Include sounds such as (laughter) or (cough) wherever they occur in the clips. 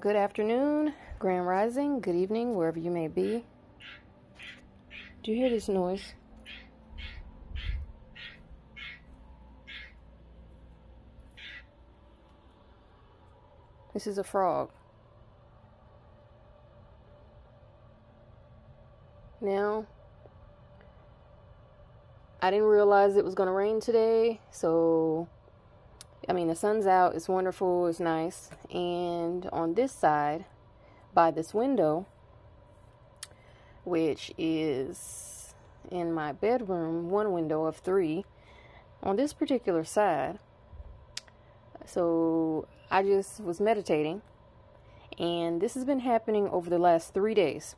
Good afternoon, Grand Rising, good evening, wherever you may be. Do you hear this noise? This is a frog. Now, I didn't realize it was going to rain today, so I mean, the sun's out, it's wonderful, it's nice. And on this side, by this window, which is in my bedroom, one window of three, on this particular side, so I just was meditating, and this has been happening over the last three days.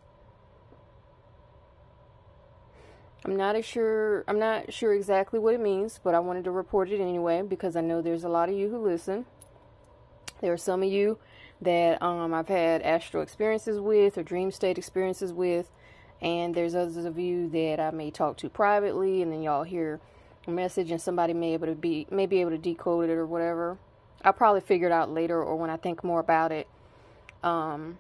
I'm not sure I'm not sure exactly what it means, but I wanted to report it anyway because I know there's a lot of you who listen. There are some of you that um, I've had astral experiences with or dream state experiences with, and there's others of you that I may talk to privately, and then y'all hear a message and somebody may able to be may be able to decode it or whatever. I'll probably figure it out later or when I think more about it. Um,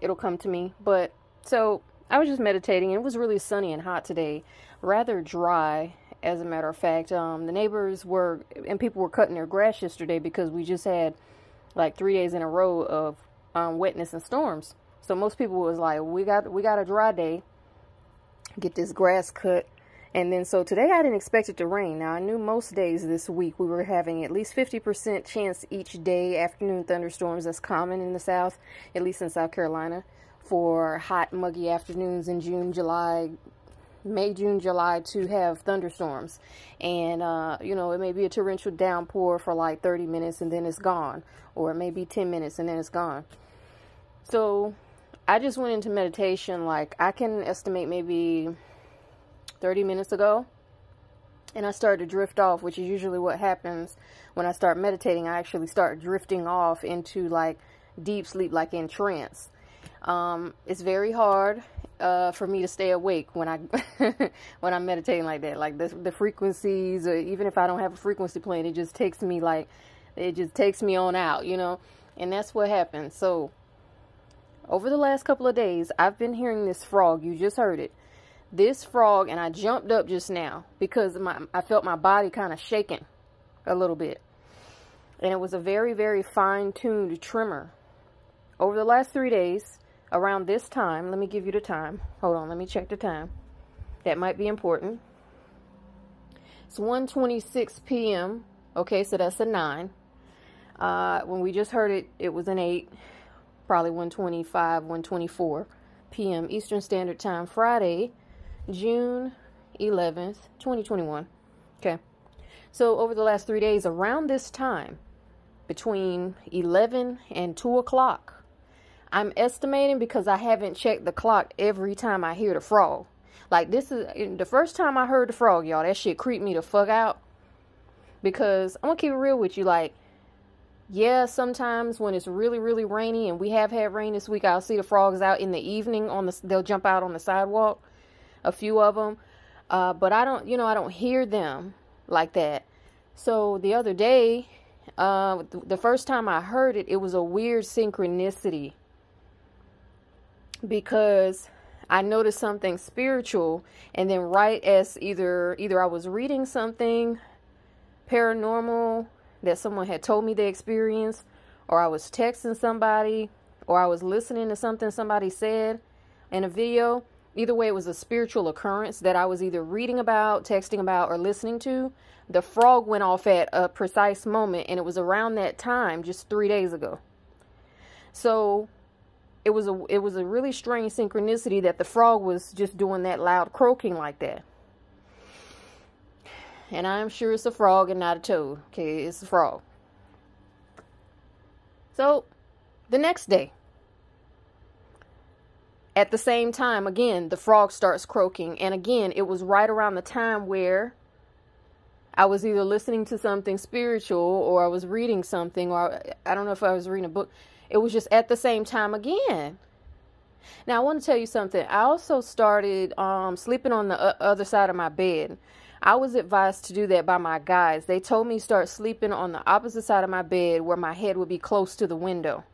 it'll come to me. But so I was just meditating. It was really sunny and hot today, rather dry, as a matter of fact. Um, the neighbors were, and people were cutting their grass yesterday because we just had like three days in a row of um, wetness and storms. So most people was like, we got, we got a dry day, get this grass cut. And then so today I didn't expect it to rain. Now I knew most days this week we were having at least 50% chance each day afternoon thunderstorms. That's common in the South, at least in South Carolina for hot, muggy afternoons in June, July, May, June, July to have thunderstorms. And, uh, you know, it may be a torrential downpour for like 30 minutes and then it's gone. Or it may be 10 minutes and then it's gone. So I just went into meditation, like I can estimate maybe 30 minutes ago. And I started to drift off, which is usually what happens when I start meditating. I actually start drifting off into like deep sleep, like in trance. Um, it's very hard uh, for me to stay awake when I (laughs) when I'm meditating like that. Like the the frequencies, or even if I don't have a frequency playing, it just takes me like it just takes me on out, you know. And that's what happens. So over the last couple of days, I've been hearing this frog. You just heard it. This frog, and I jumped up just now because my I felt my body kind of shaking a little bit. And it was a very, very fine-tuned tremor. Over the last three days, around this time, let me give you the time. Hold on, let me check the time. That might be important. It's 1.26 p.m. Okay, so that's a 9. Uh, when we just heard it, it was an 8. Probably 1.25, 1.24 p.m. Eastern Standard Time, Friday, June 11th, 2021. Okay. So over the last three days, around this time, between 11 and 2 o'clock, I'm estimating because I haven't checked the clock every time I hear the frog. Like this is the first time I heard the frog, y'all. That shit creeped me the fuck out. Because I'm gonna keep it real with you. Like, yeah, sometimes when it's really, really rainy, and we have had rain this week, I'll see the frogs out in the evening on the. They'll jump out on the sidewalk, a few of them. Uh, but I don't, you know, I don't hear them like that. So the other day, uh, the first time I heard it, it was a weird synchronicity because I noticed something spiritual and then right as either either I was reading something paranormal that someone had told me they experienced or I was texting somebody or I was listening to something somebody said in a video either way it was a spiritual occurrence that I was either reading about, texting about or listening to. The frog went off at a precise moment and it was around that time just 3 days ago. So it was a it was a really strange synchronicity that the frog was just doing that loud croaking like that. And I'm sure it's a frog and not a toad. Okay, it's a frog. So, the next day, at the same time, again, the frog starts croaking. And again, it was right around the time where I was either listening to something spiritual or I was reading something, or I don't know if I was reading a book. It was just at the same time again. Now, I want to tell you something. I also started um, sleeping on the other side of my bed. I was advised to do that by my guys. They told me start sleeping on the opposite side of my bed where my head would be close to the window.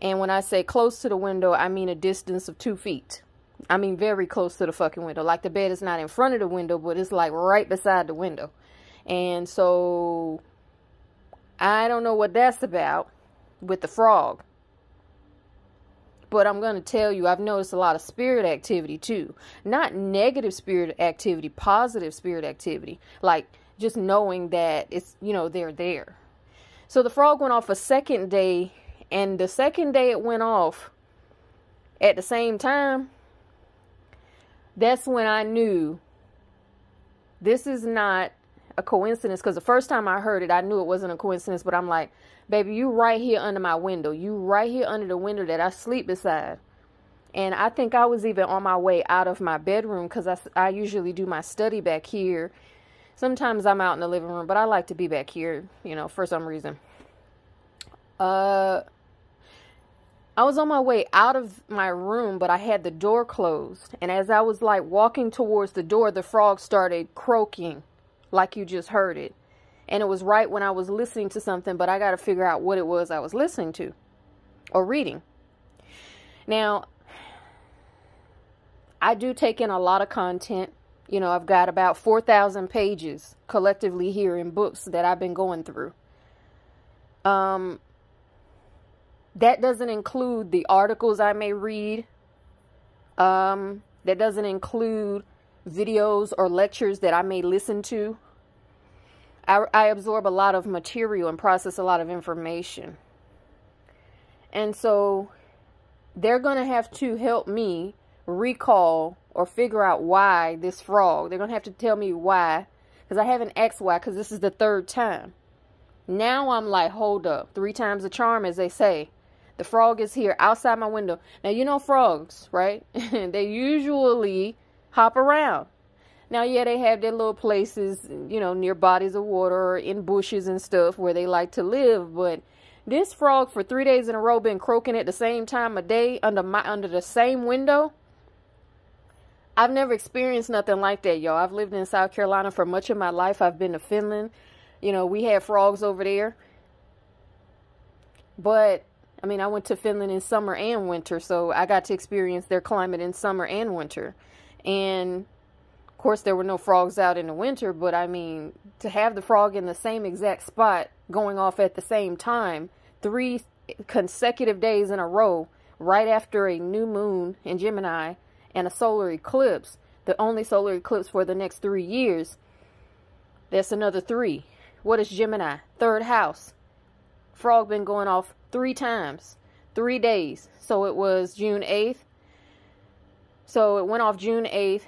And when I say close to the window, I mean a distance of two feet. I mean very close to the fucking window. Like the bed is not in front of the window, but it's like right beside the window. And so I don't know what that's about with the frog. But I'm going to tell you, I've noticed a lot of spirit activity too. Not negative spirit activity, positive spirit activity. Like just knowing that it's, you know, they're there. So the frog went off a second day, and the second day it went off at the same time, that's when I knew this is not a coincidence because the first time I heard it, I knew it wasn't a coincidence, but I'm like, baby, you right here under my window. You right here under the window that I sleep beside. And I think I was even on my way out of my bedroom because I, I usually do my study back here. Sometimes I'm out in the living room, but I like to be back here, you know, for some reason. Uh, I was on my way out of my room, but I had the door closed. And as I was like walking towards the door, the frog started croaking like you just heard it. And it was right when I was listening to something, but I got to figure out what it was I was listening to or reading. Now, I do take in a lot of content. You know, I've got about 4,000 pages collectively here in books that I've been going through. Um, that doesn't include the articles I may read. Um, that doesn't include videos or lectures that I may listen to. I, I absorb a lot of material and process a lot of information. And so they're going to have to help me recall or figure out why this frog. They're going to have to tell me why. Because I haven't asked why because this is the third time. Now I'm like, hold up. Three times the charm, as they say. The frog is here outside my window. Now, you know frogs, right? (laughs) they usually hop around. Now, yeah, they have their little places, you know, near bodies of water or in bushes and stuff where they like to live. But this frog for three days in a row been croaking at the same time of day under my under the same window. I've never experienced nothing like that, y'all. I've lived in South Carolina for much of my life. I've been to Finland. You know, we have frogs over there. But I mean, I went to Finland in summer and winter, so I got to experience their climate in summer and winter. And of course, there were no frogs out in the winter, but I mean, to have the frog in the same exact spot going off at the same time, three consecutive days in a row, right after a new moon in Gemini and a solar eclipse, the only solar eclipse for the next three years, that's another three. What is Gemini? Third house. Frog been going off three times, three days. So it was June 8th, so it went off June 8th,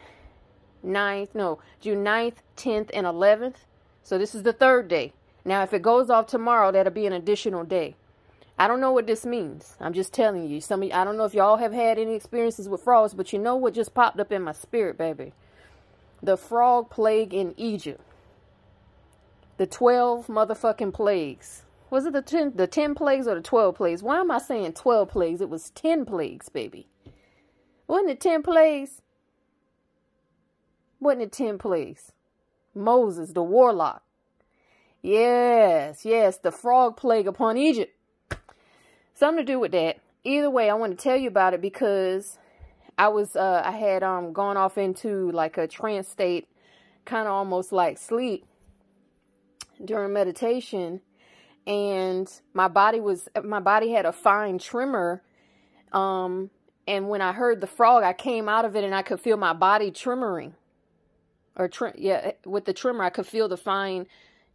9th, no, June 9th, 10th, and 11th. So this is the third day. Now, if it goes off tomorrow, that'll be an additional day. I don't know what this means. I'm just telling you. Some you, I don't know if y'all have had any experiences with frogs, but you know what just popped up in my spirit, baby. The frog plague in Egypt. The 12 motherfucking plagues. Was it the 10, the 10 plagues or the 12 plagues? Why am I saying 12 plagues? It was 10 plagues, baby. Wasn't it 10 plagues? Wasn't it 10 plagues? Moses, the warlock. Yes, yes, the frog plague upon Egypt. Something to do with that. Either way, I want to tell you about it because I was, uh, I had, um, gone off into like a trance state, kind of almost like sleep during meditation. And my body was, my body had a fine tremor, um, and when I heard the frog, I came out of it and I could feel my body tremoring. Or, tr- yeah, with the tremor, I could feel the fine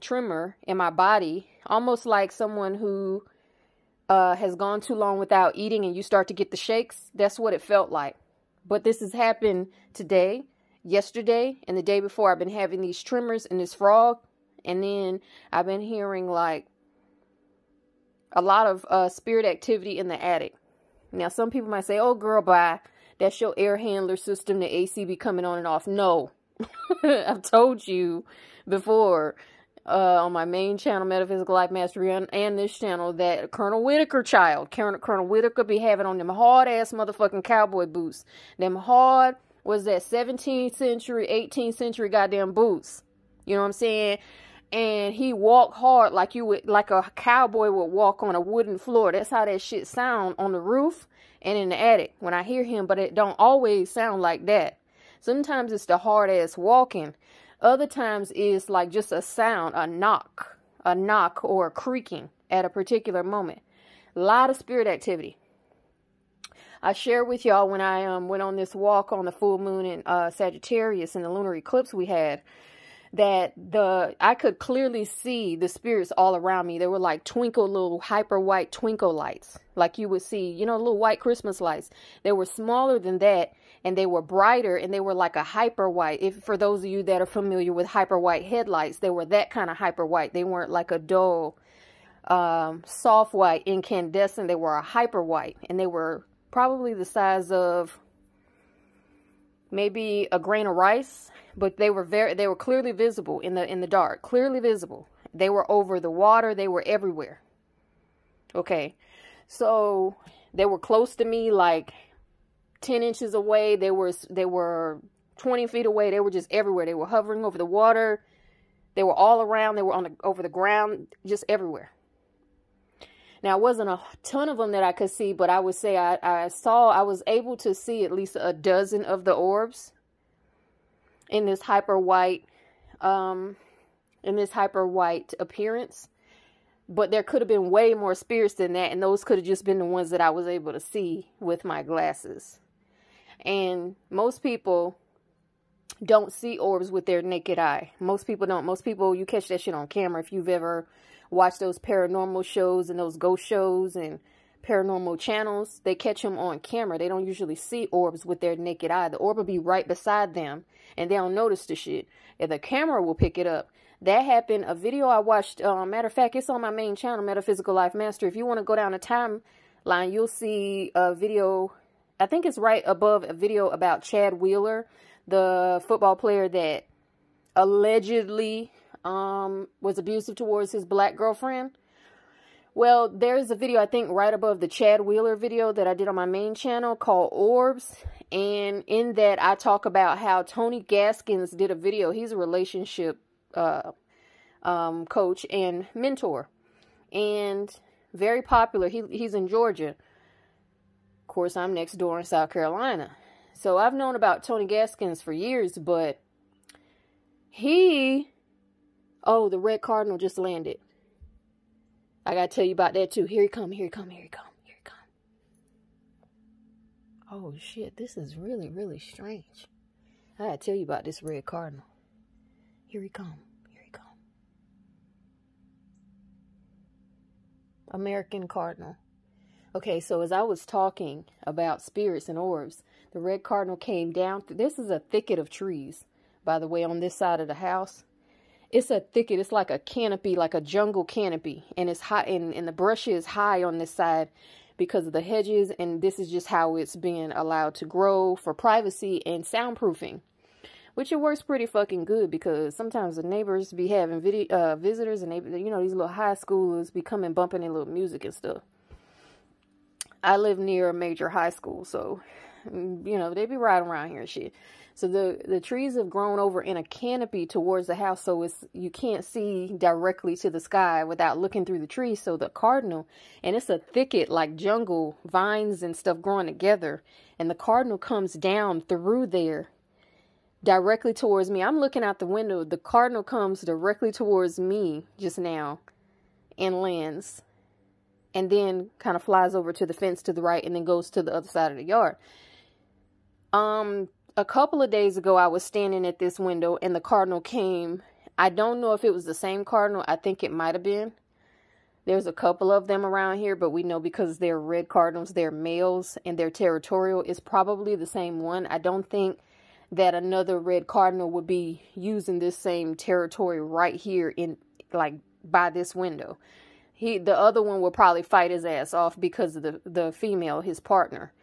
tremor in my body, almost like someone who uh, has gone too long without eating and you start to get the shakes. That's what it felt like. But this has happened today, yesterday, and the day before. I've been having these tremors and this frog. And then I've been hearing like a lot of uh, spirit activity in the attic. Now, some people might say, oh, girl, bye. That's your air handler system. The AC be coming on and off. No. (laughs) I've told you before uh, on my main channel, Metaphysical Life Mastery, and, and this channel, that Colonel Whitaker child, Colonel, Colonel Whitaker be having on them hard-ass motherfucking cowboy boots. Them hard, was that 17th century, 18th century goddamn boots. You know what I'm saying? And he walked hard like you would like a cowboy would walk on a wooden floor. That's how that shit sound on the roof and in the attic when I hear him, but it don't always sound like that. Sometimes it's the hard ass walking. Other times it's like just a sound, a knock, a knock or a creaking at a particular moment. A lot of spirit activity. I shared with y'all when I um, went on this walk on the full moon in uh, Sagittarius and the lunar eclipse we had that the I could clearly see the spirits all around me. They were like twinkle little hyper white twinkle lights, like you would see, you know, little white Christmas lights. They were smaller than that and they were brighter and they were like a hyper white. If for those of you that are familiar with hyper white headlights, they were that kind of hyper white. They weren't like a dull um, soft white incandescent. They were a hyper white and they were probably the size of maybe a grain of rice but they were very they were clearly visible in the in the dark clearly visible. They were over the water they were everywhere. Okay. So they were close to me like 10 inches away they were they were 20 feet away they were just everywhere. They were hovering over the water. They were all around they were on the over the ground just everywhere. Now, it wasn't a ton of them that I could see, but I would say I, I saw, I was able to see at least a dozen of the orbs in this hyper white um in this hyper white appearance. But there could have been way more spirits than that and those could have just been the ones that I was able to see with my glasses. And most people don't see orbs with their naked eye. Most people don't. Most people you catch that shit on camera if you've ever watched those paranormal shows and those ghost shows and paranormal channels, they catch them on camera. They don't usually see orbs with their naked eye. The orb will be right beside them and they don't notice the shit. And the camera will pick it up. That happened. A video I watched, uh, matter of fact, it's on my main channel, Metaphysical Life Mastery. If you want to go down a timeline, you'll see a video. I think it's right above a video about Chad Wheeler, the football player that allegedly um, was abusive towards his black girlfriend. Well, there's a video, I think, right above the Chad Wheeler video that I did on my main channel called Orbs. And in that, I talk about how Tony Gaskins did a video. He's a relationship uh, um, coach and mentor. And very popular. He, he's in Georgia. Of course, I'm next door in South Carolina. So I've known about Tony Gaskins for years, but he... Oh, the red cardinal just landed. I gotta tell you about that too. Here he come, here he come, here he come, here he come. Oh shit, this is really, really strange. I gotta tell you about this red cardinal. Here he come, here he come. American cardinal. Okay, so as I was talking about spirits and orbs, the red cardinal came down. This is a thicket of trees, by the way, on this side of the house it's a thicket. It's like a canopy, like a jungle canopy. And it's high and, and the brush is high on this side because of the hedges. And this is just how it's being allowed to grow for privacy and soundproofing. Which it works pretty fucking good because sometimes the neighbors be having video uh, visitors and they, you know, these little high schoolers be coming bumping in little music and stuff. I live near a major high school, so you know, they be riding around here and shit. So the, the trees have grown over in a canopy towards the house. So it's, you can't see directly to the sky without looking through the trees. So the cardinal, and it's a thicket like jungle vines and stuff growing together. And the cardinal comes down through there directly towards me. I'm looking out the window. The cardinal comes directly towards me just now and lands and then kind of flies over to the fence to the right and then goes to the other side of the yard. Um, a couple of days ago, I was standing at this window and the cardinal came. I don't know if it was the same cardinal. I think it might have been. There's a couple of them around here, but we know because they're red cardinals, they're males and they're territorial. It's probably the same one. I don't think that another red cardinal would be using this same territory right here in like by this window. He the other one will probably fight his ass off because of the the female, his partner.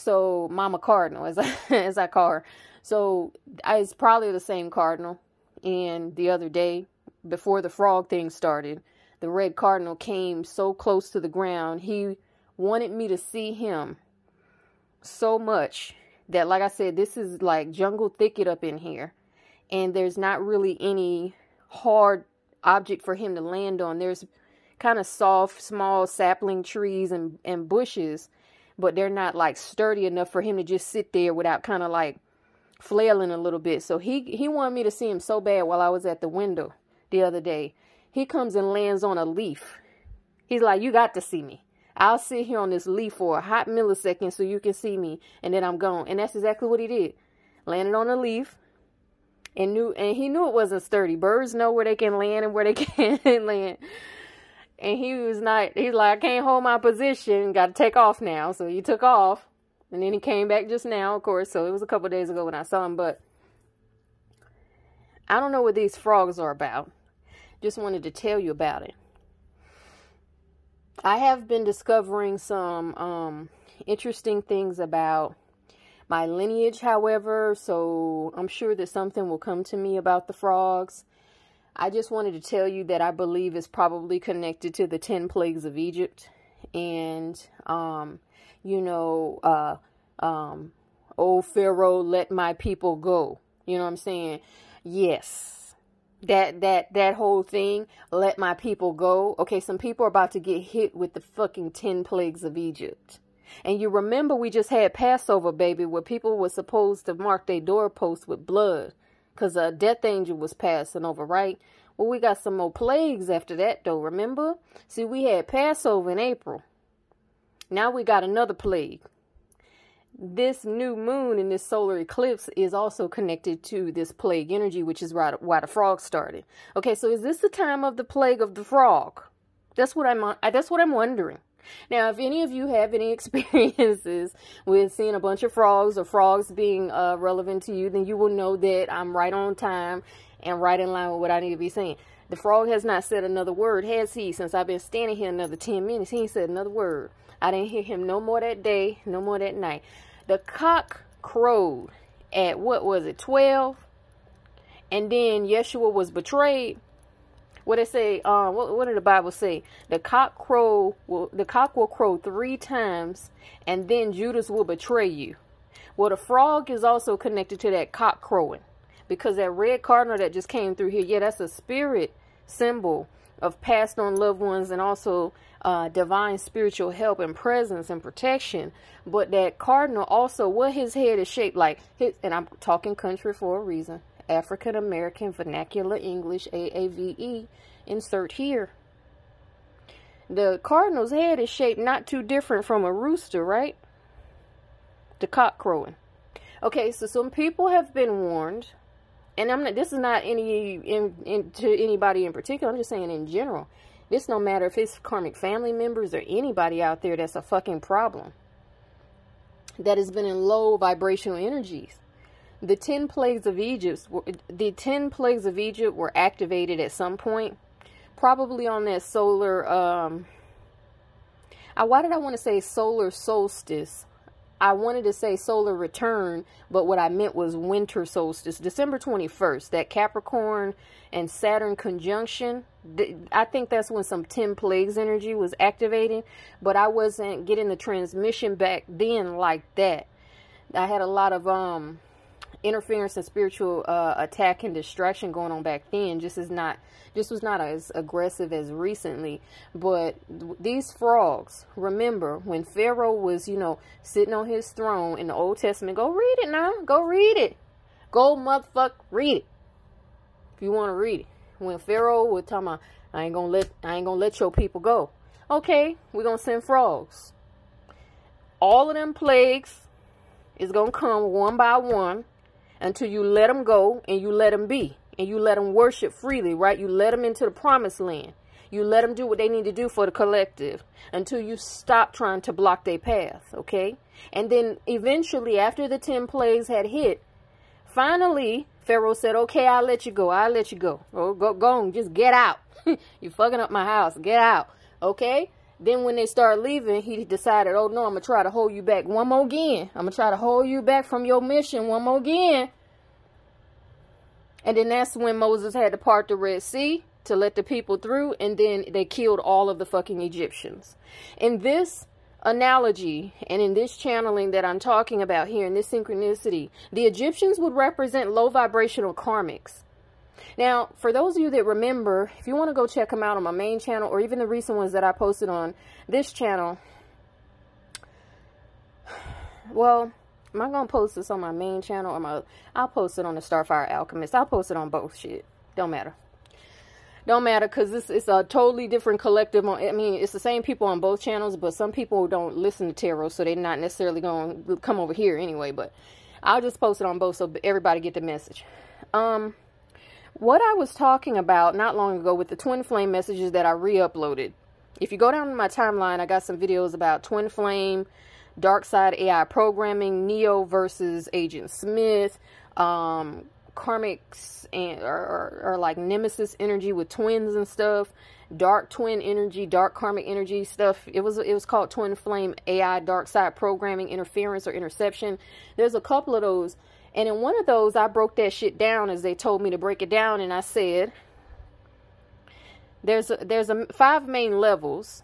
So Mama Cardinal, as (laughs) I, as I call her. So it's probably the same cardinal. And the other day, before the frog thing started, the red cardinal came so close to the ground. He wanted me to see him so much that, like I said, this is like jungle thicket up in here. And there's not really any hard object for him to land on. There's kind of soft, small sapling trees and, and bushes, but they're not like sturdy enough for him to just sit there without kind of like flailing a little bit. So he he wanted me to see him so bad while I was at the window the other day. He comes and lands on a leaf. He's like, "You got to see me. I'll sit here on this leaf for a hot millisecond so you can see me, and then I'm gone." And that's exactly what he did. Landed on a leaf, and knew and he knew it wasn't sturdy. Birds know where they can land and where they (laughs) can't land. And he was not. He's like, I can't hold my position. Got to take off now. So he took off, and then he came back just now, of course. So it was a couple days ago when I saw him. But I don't know what these frogs are about. Just wanted to tell you about it. I have been discovering some um, interesting things about my lineage, however, so I'm sure that something will come to me about the frogs. I just wanted to tell you that I believe it's probably connected to the 10 plagues of Egypt. And, um, you know, uh, um, oh, Pharaoh, let my people go. You know what I'm saying? Yes. That, that, that whole thing, let my people go. Okay, some people are about to get hit with the fucking 10 plagues of Egypt. And you remember we just had Passover, baby, where people were supposed to mark their doorposts with blood because a death angel was passing over, right? Well, we got some more plagues after that, though, remember? See, we had Passover in April. Now we got another plague. This new moon and this solar eclipse is also connected to this plague energy, which is why the frog started. Okay, so is this the time of the plague of the frog? That's what I'm. Uh, that's what I'm wondering. Now, if any of you have any (laughs) experiences with seeing a bunch of frogs or frogs being uh, relevant to you, then you will know that I'm right on time and right in line with what I need to be saying. The frog has not said another word, has he? Since I've been standing here another 10 minutes, he ain't said another word. I didn't hear him no more that day, no more that night. The cock crowed at, what was it, 12? And then Yeshua was betrayed what it say? Um, what, what did the Bible say? The cock crow will the cock will crow three times, and then Judas will betray you. Well, the frog is also connected to that cock crowing, because that red cardinal that just came through here, yeah, that's a spirit symbol of passed on loved ones and also uh, divine spiritual help and presence and protection. But that cardinal also, what his head is shaped like, his, and I'm talking country for a reason. African American Vernacular English AAVE insert here. The cardinal's head is shaped not too different from a rooster, right? The cock crowing. Okay, so some people have been warned, and I'm not. This is not any in, in to anybody in particular. I'm just saying in general. This no matter if it's karmic family members or anybody out there that's a fucking problem. That has been in low vibrational energies the 10 plagues of Egypt the 10 plagues of Egypt were activated at some point probably on that solar um I, why did I want to say solar solstice? I wanted to say solar return but what I meant was winter solstice December 21st that Capricorn and Saturn conjunction I think that's when some 10 plagues energy was activating but I wasn't getting the transmission back then like that. I had a lot of um interference and spiritual uh, attack and distraction going on back then just is not just was not as aggressive as recently. But these frogs remember when pharaoh was you know sitting on his throne in the old testament go read it now. Go read it. Go motherfucker read it. If you want to read it. When pharaoh would tell me i ain't gonna let i ain't gonna let your people go. Okay we're gonna send frogs. All of them plagues is gonna come one by one until you let them go and you let them be and you let them worship freely, right? You let them into the promised land. You let them do what they need to do for the collective until you stop trying to block their path, okay? And then eventually, after the 10 plagues had hit, finally, Pharaoh said, okay, I'll let you go. I'll let you go. Oh, go, go on, just get out. (laughs) You're fucking up my house. Get out, okay? Then when they start leaving, he decided, oh no, I'm to try to hold you back one more again. I'm to try to hold you back from your mission one more again. And then that's when Moses had to part the Red Sea to let the people through. And then they killed all of the fucking Egyptians. In this analogy and in this channeling that I'm talking about here, in this synchronicity, the Egyptians would represent low vibrational karmics. Now, for those of you that remember, if you want to go check them out on my main channel or even the recent ones that I posted on this channel, well, am I going to post this on my main channel or my, I'll post it on the Starfire Alchemist. I'll post it on both shit. Don't matter. Don't matter because this is a totally different collective. On, I mean, it's the same people on both channels, but some people don't listen to tarot, so they're not necessarily going to come over here anyway. But I'll just post it on both so everybody get the message. Um, what I was talking about not long ago with the twin flame messages that I re-uploaded. If you go down to my timeline, I got some videos about twin flame, dark side AI programming, Neo versus Agent Smith, um, karmics and or, or, or, like nemesis energy with twins and stuff dark twin energy dark karmic energy stuff. It was it was called twin flame ai dark side programming interference or interception. There's a couple of those and in one of those, I broke that shit down as they told me to break it down. And I said, there's a, there's a five main levels.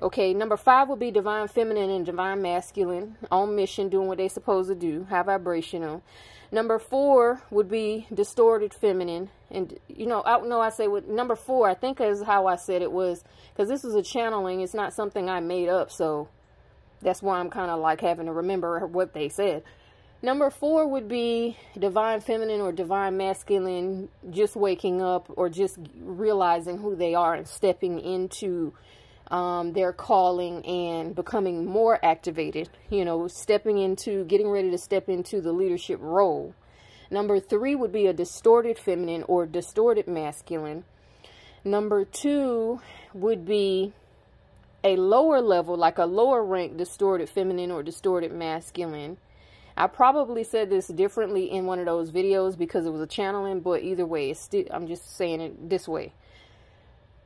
Okay, number five would be divine feminine and divine masculine on mission, doing what they supposed to do, high vibrational. Number four would be distorted feminine, and you know, I know I say with number four. I think is how I said it was because this was a channeling. It's not something I made up, so that's why I'm kind of like having to remember what they said. Number four would be divine feminine or divine masculine, just waking up or just realizing who they are and stepping into um, their calling and becoming more activated, you know, stepping into, getting ready to step into the leadership role. Number three would be a distorted feminine or distorted masculine. Number two would be a lower level, like a lower rank distorted feminine or distorted masculine. I probably said this differently in one of those videos because it was a channeling, but either way, it's I'm just saying it this way.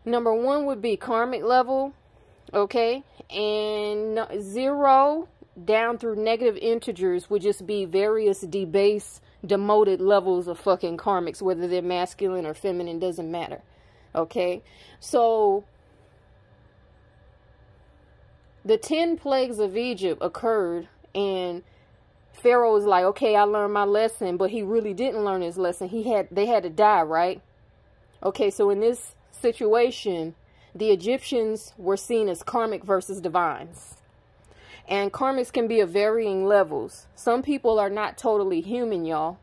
Number one would be karmic level, okay? And zero down through negative integers would just be various debased, demoted levels of fucking karmics, whether they're masculine or feminine, doesn't matter, okay? So, the 10 plagues of Egypt occurred and Pharaoh was like, okay, I learned my lesson, but he really didn't learn his lesson. He had, they had to die, right? Okay, so in this situation, the Egyptians were seen as karmic versus divines. And karmics can be of varying levels. Some people are not totally human, y'all.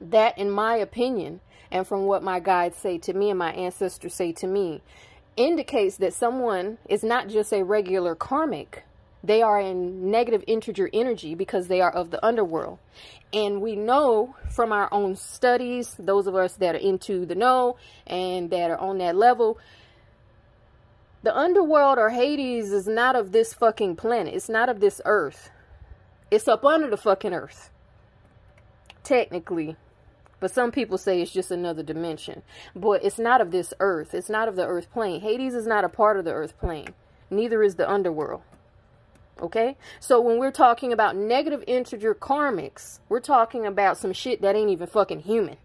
That, in my opinion, and from what my guides say to me and my ancestors say to me, indicates that someone is not just a regular karmic, they are in negative integer energy because they are of the underworld. And we know from our own studies, those of us that are into the know and that are on that level, the underworld or Hades is not of this fucking planet. It's not of this earth. It's up under the fucking earth. Technically. But some people say it's just another dimension. But it's not of this earth. It's not of the earth plane. Hades is not a part of the earth plane. Neither is the underworld. Okay? So when we're talking about negative integer karmics, we're talking about some shit that ain't even fucking human.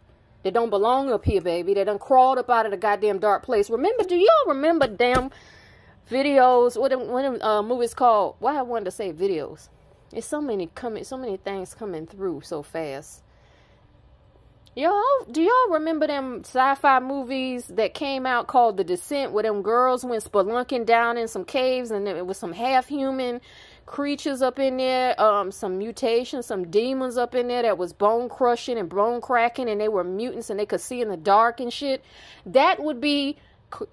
That don't belong up here, baby. That done crawled up out of the goddamn dark place. Remember, do y'all remember damn videos? What when uh movies called why I wanted to say videos. It's so many coming so many things coming through so fast. Y'all, do y'all remember them sci-fi movies that came out called The Descent, where them girls went spelunking down in some caves and it was some half-human creatures up in there, um, some mutations, some demons up in there that was bone crushing and bone cracking, and they were mutants and they could see in the dark and shit. That would be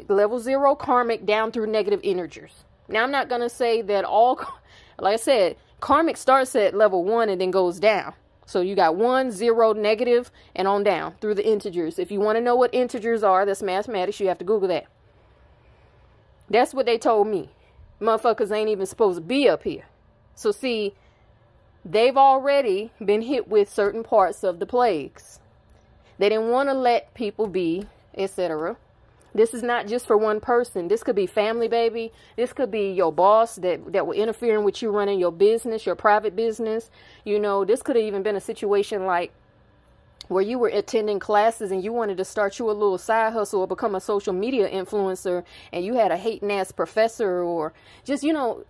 level zero karmic down through negative integers. Now, I'm not gonna say that all, (laughs) like I said, karmic starts at level one and then goes down. So you got one, zero, negative, and on down through the integers. If you want to know what integers are, that's mathematics, you have to Google that. That's what they told me. Motherfuckers ain't even supposed to be up here. So see, they've already been hit with certain parts of the plagues. They didn't want to let people be, etc. This is not just for one person. This could be family, baby. This could be your boss that, that were interfering with you running your business, your private business. You know, this could have even been a situation like where you were attending classes and you wanted to start you a little side hustle or become a social media influencer and you had a hating ass professor or just, you know,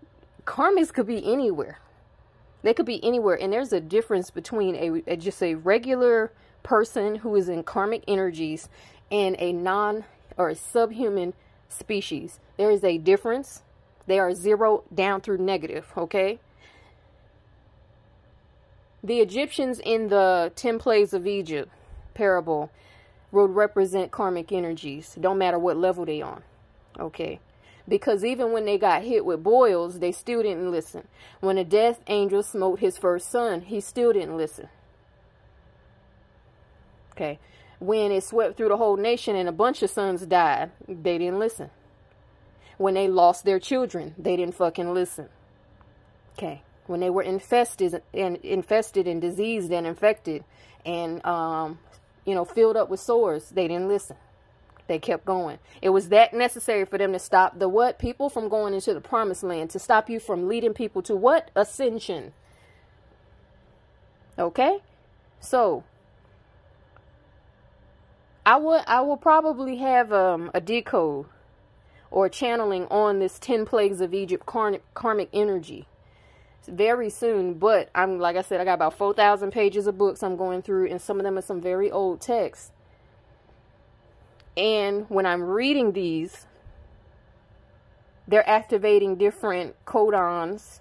karmics could be anywhere. They could be anywhere. And there's a difference between a, a just a regular person who is in karmic energies and a non or a subhuman species. There is a difference. They are zero down through negative, okay? The Egyptians in the 10 plagues of Egypt parable would represent karmic energies. Don't matter what level they on. Okay. Because even when they got hit with boils, they still didn't listen. When a death angel smote his first son, he still didn't listen. Okay. When it swept through the whole nation and a bunch of sons died, they didn't listen. When they lost their children, they didn't fucking listen. Okay. When they were infested and infested and diseased and infected and um, you know, filled up with sores, they didn't listen. They kept going. It was that necessary for them to stop the what? People from going into the promised land, to stop you from leading people to what? Ascension. Okay? So, I would I will probably have um, a decode or channeling on this 10 plagues of Egypt karmic, energy very soon. But I'm like I said, I got about 4,000 pages of books I'm going through, and some of them are some very old texts. And when I'm reading these, they're activating different codons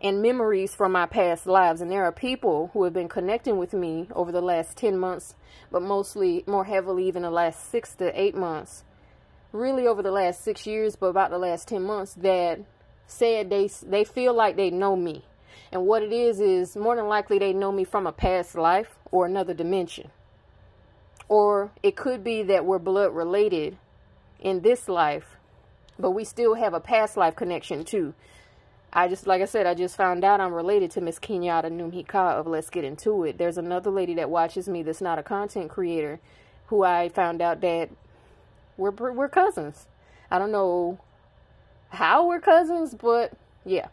and memories from my past lives. And there are people who have been connecting with me over the last 10 months, but mostly more heavily even the last six to eight months. Really over the last six years, but about the last 10 months that said they they feel like they know me. And what it is is more than likely they know me from a past life or another dimension. Or it could be that we're blood related in this life, but we still have a past life connection too. I just, like I said, I just found out I'm related to Miss Kenyatta Numhika of Let's Get Into It. There's another lady that watches me that's not a content creator who I found out that we're, we're cousins. I don't know how we're cousins, but yeah.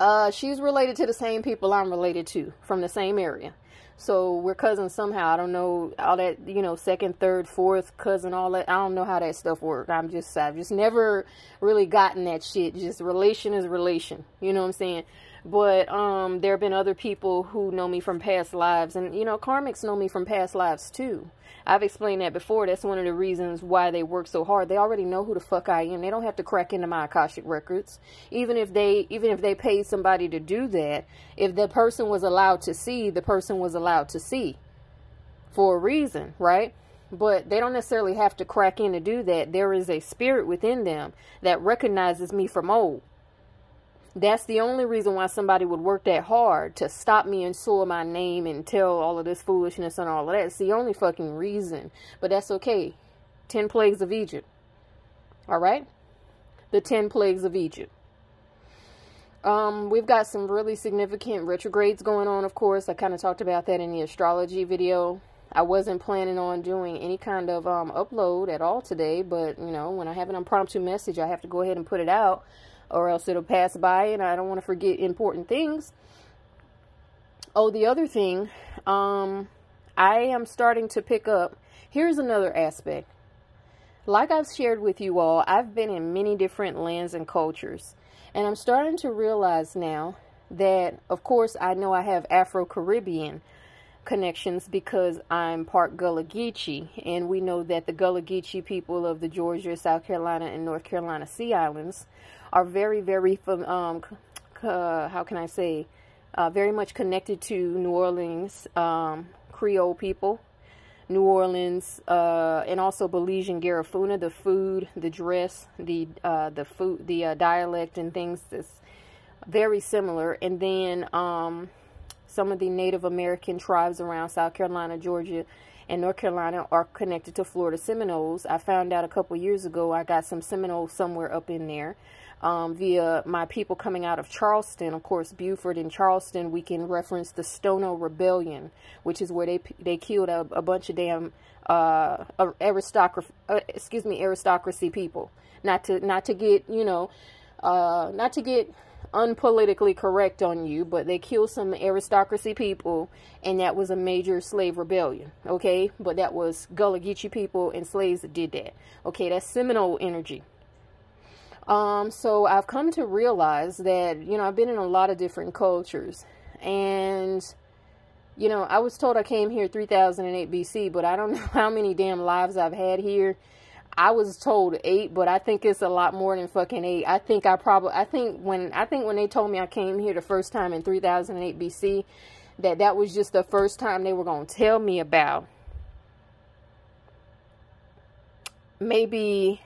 Uh, she's related to the same people I'm related to from the same area. So we're cousins somehow. I don't know all that, you know, second, third, fourth cousin, all that. I don't know how that stuff works. I'm just, I've just never really gotten that shit. Just relation is relation. You know what I'm saying? But um, there have been other people who know me from past lives, and you know, karmics know me from past lives too. I've explained that before. That's one of the reasons why they work so hard. They already know who the fuck I am. They don't have to crack into my akashic records. Even if they, even if they paid somebody to do that, if the person was allowed to see, the person was allowed to see, for a reason, right? but they don't necessarily have to crack in to do that. There is a spirit within them that recognizes me from old. That's the only reason why somebody would work that hard to stop me and soil my name and tell all of this foolishness and all of that. It's the only fucking reason. But that's okay. Ten plagues of Egypt. All right? The ten plagues of Egypt. Um, we've got some really significant retrogrades going on, of course. I kind of talked about that in the astrology video. I wasn't planning on doing any kind of um, upload at all today, but, you know, when I have an impromptu message, I have to go ahead and put it out or else it'll pass by and I don't want to forget important things. Oh, the other thing, um, I am starting to pick up. Here's another aspect. Like I've shared with you all, I've been in many different lands and cultures. And I'm starting to realize now that, of course, I know I have Afro Caribbean connections because I'm part Gullah Geechee, and we know that the Gullah Geechee people of the Georgia, South Carolina, and North Carolina Sea Islands are very, very, um, uh, how can I say, uh, very much connected to New Orleans um, Creole people. New Orleans, uh, and also Belizean Garifuna, the food, the dress, the uh, the food, the uh, dialect, and things that's very similar. And then um, some of the Native American tribes around South Carolina, Georgia, and North Carolina are connected to Florida Seminoles. I found out a couple years ago I got some Seminoles somewhere up in there um, via my people coming out of Charleston. Of course, Beaufort and Charleston, we can reference the Stono Rebellion, which is where they they killed a, a bunch of damn uh, aristocracy, uh, excuse me, aristocracy people. Not to not to get you know, uh, not to get unpolitically correct on you, but they killed some aristocracy people, and that was a major slave rebellion. Okay, but that was Gullah Geechee people and slaves that did that. Okay, that's Seminole energy. Um, so I've come to realize that, you know, I've been in a lot of different cultures. And, you know, I was told I came here 3008 BC, but I don't (laughs) know how many damn lives I've had here. I was told eight, but I think it's a lot more than fucking eight. I think I probably, I think when, I think when they told me I came here the first time in 3008 BC, that that was just the first time they were going to tell me about maybe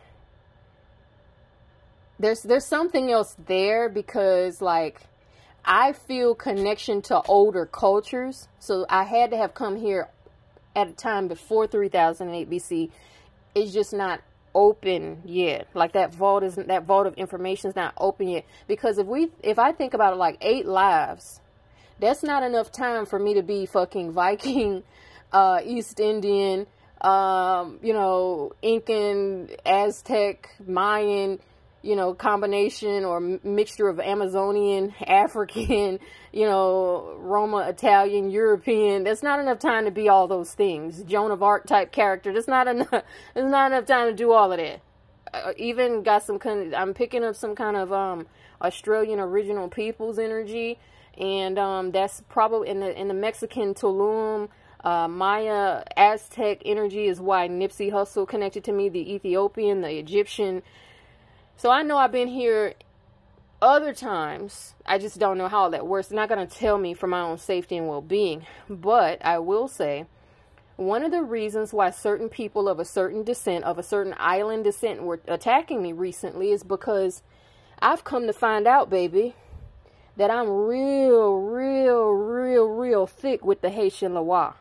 there's there's something else there because like I feel connection to older cultures. So I had to have come here at a time before 3008 BC. It's just not open yet. Like that vault isn't that vault of information is not open yet. Because if we if I think about it like eight lives, that's not enough time for me to be fucking Viking, (laughs) uh, East Indian, um, you know, Incan, Aztec, Mayan, you know, combination or mixture of Amazonian, (laughs) African, (laughs) you know, Roma, Italian, European. That's not enough time to be all those things. Joan of Arc type character. That's not enough. (laughs) There's not enough time to do all of that. Uh, even got some kind. Of, I'm picking up some kind of um Australian original peoples energy, and um that's probably in the in the Mexican Tulum. Uh, Maya Aztec energy is why Nipsey Hussle connected to me. The Ethiopian, the Egyptian, so I know I've been here other times. I just don't know how that works. It's not going to tell me for my own safety and well being. But I will say one of the reasons why certain people of a certain descent, of a certain island descent, were attacking me recently is because I've come to find out, baby, that I'm real, real, real, real thick with the Haitian Loa.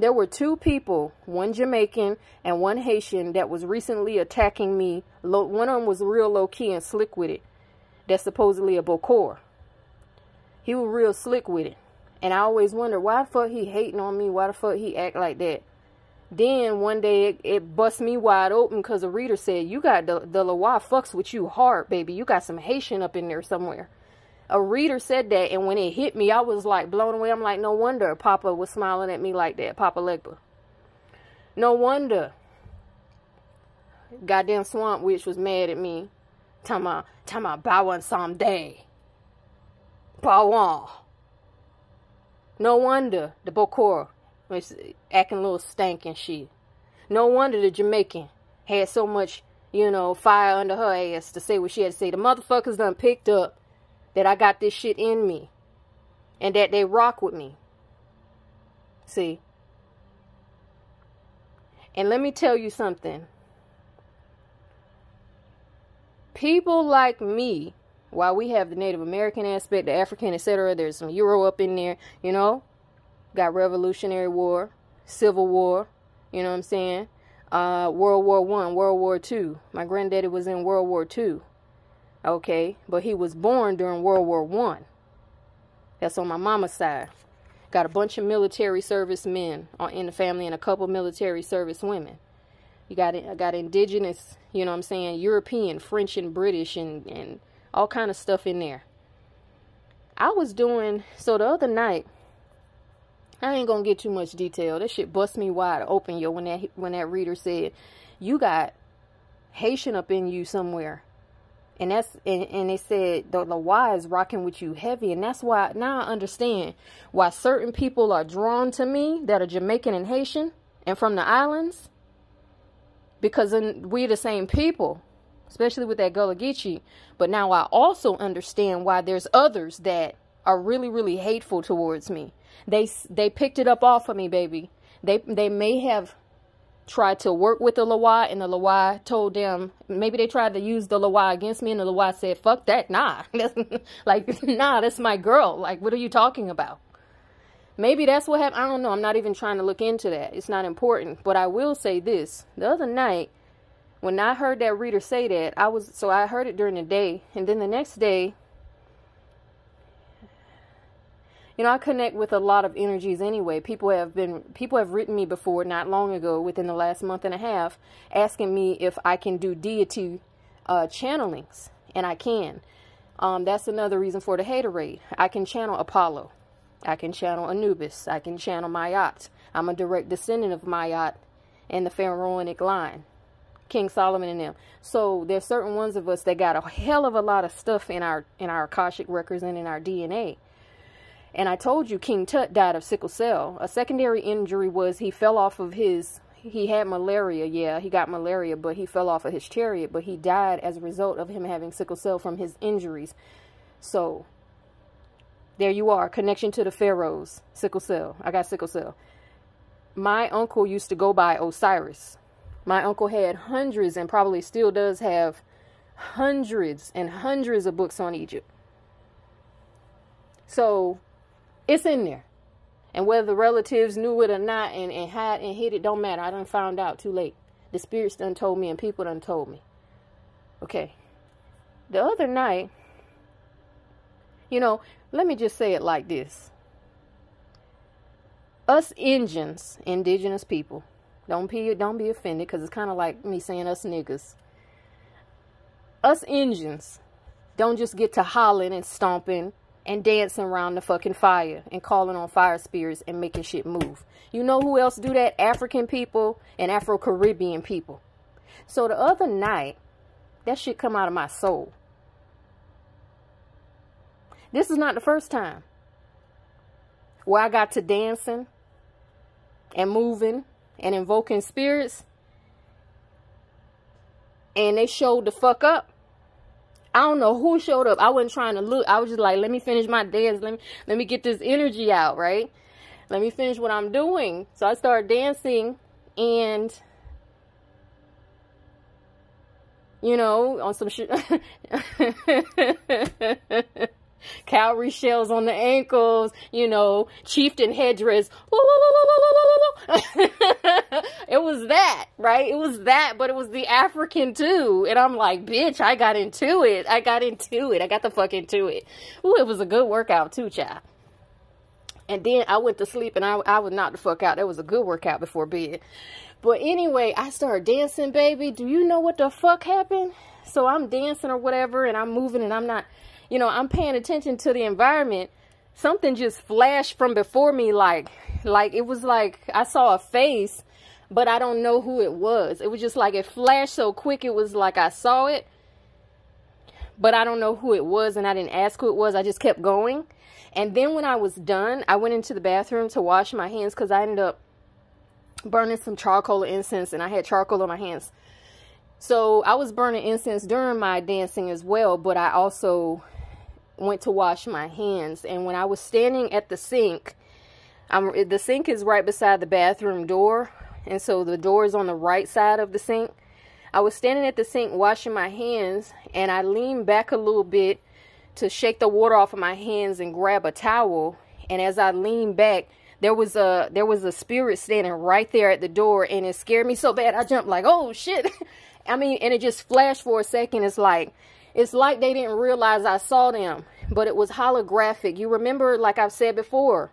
There were two people, one Jamaican and one Haitian, that was recently attacking me. One of them was real low key and slick with it. That's supposedly a Bokor. He was real slick with it. And I always wonder why the fuck he hating on me? Why the fuck he act like that? Then one day it, it bust me wide open because a reader said, You got the, the Loa fucks with you hard, baby. You got some Haitian up in there somewhere a reader said that, and when it hit me, I was like blown away. I'm like, no wonder Papa was smiling at me like that, Papa Legba. No wonder. Goddamn Swamp Witch was mad at me. Talking about, talking about bow one someday. Bow No wonder the Bokor was acting a little stank and shit. No wonder the Jamaican had so much, you know, fire under her ass to say what she had to say. The motherfuckers done picked up that I got this shit in me and that they rock with me. See? And let me tell you something. People like me, while we have the Native American aspect, the African, etc., there's some Euro up in there, you know, got Revolutionary War, Civil War, you know what I'm saying? Uh, World War One, World War Two. My granddaddy was in World War Two. Okay, but he was born during World War One. That's on my mama's side. Got a bunch of military service men in the family and a couple military service women. You got I got indigenous, you know what I'm saying, European, French and British and, and all kind of stuff in there. I was doing so the other night. I ain't gonna get too much detail. That shit bust me wide open, yo. When that when that reader said, "You got Haitian up in you somewhere," and that's and, and they said the, the why is rocking with you heavy. And that's why now i understand why certain people are drawn to me that are jamaican and haitian and from the islands. Because we're the same people especially with that gullah geechee. But now i also understand why there's others that are really really hateful towards me. They they picked it up off of me baby. They they may have tried to work with the Loa, and the Loa told them maybe they tried to use the Loa against me, and the Loa said, "Fuck that, nah, (laughs) like nah, that's my girl. Like, what are you talking about?" Maybe that's what happened. I don't know. I'm not even trying to look into that. It's not important. But I will say this: the other night, when I heard that reader say that, I was so I heard it during the day, and then the next day, you know, I connect with a lot of energies anyway. People have been, people have written me before, not long ago, within the last month and a half, asking me if I can do deity uh, channelings, and I can. Um, that's another reason for the haterade. I can channel Apollo. I can channel Anubis. I can channel Mayat. I'm a direct descendant of Mayat and the pharaonic line. King Solomon and them. So there's certain ones of us that got a hell of a lot of stuff in our in our Akashic records and in our DNA. And I told you King Tut died of sickle cell. A secondary injury was he fell off of his he had malaria, yeah, he got malaria, but he fell off of his chariot, but he died as a result of him having sickle cell from his injuries. So there you are, connection to the pharaohs, sickle cell. I got sickle cell. My uncle used to go by Osiris. My uncle had hundreds and probably still does have hundreds and hundreds of books on Egypt. So it's in there. And whether the relatives knew it or not and, and had and hid it, don't matter. I done found out too late. The spirits done told me and people done told me. Okay. The other night, you know, let me just say it like this. Us Indians, indigenous people, don't be don't be offended because it's kind of like me saying us niggas. Us Indians don't just get to hollering and stomping and dancing around the fucking fire and calling on fire spirits and making shit move. You know who else do that? African people and Afro Caribbean people. So the other night, that shit come out of my soul. This is not the first time where I got to dancing and moving and invoking spirits. And they showed the fuck up. I don't know who showed up. I wasn't trying to look. I was just like, let me finish my dance. Let me let me get this energy out, right? Let me finish what I'm doing. So I started dancing and you know, on some shit (laughs) cowrie shells on the ankles, you know, chieftain headdress. (laughs) it was that, right? It was that, but it was the African too. And I'm like, bitch, I got into it. I got into it. I got the fuck into it. Ooh, it was a good workout too, child. And then I went to sleep and I, I was knocked the fuck out. That was a good workout before bed. But anyway, I started dancing, baby. Do you know what the fuck happened? So I'm dancing or whatever and I'm moving and I'm not you know, I'm paying attention to the environment. Something just flashed from before me like like it was like I saw a face, but I don't know who it was. It was just like it flashed so quick it was like I saw it, but I don't know who it was and I didn't ask who it was. I just kept going. And then when I was done, I went into the bathroom to wash my hands cuz I ended up burning some charcoal incense and I had charcoal on my hands. So I was burning incense during my dancing as well, but I also went to wash my hands. And when I was standing at the sink, I'm, the sink is right beside the bathroom door. And so the door is on the right side of the sink. I was standing at the sink washing my hands and I leaned back a little bit to shake the water off of my hands and grab a towel. And as I leaned back, there was a there was a spirit standing right there at the door and it scared me so bad I jumped like, "Oh shit." (laughs) I mean, and it just flashed for a second. It's like it's like they didn't realize I saw them, but it was holographic. You remember, like I've said before,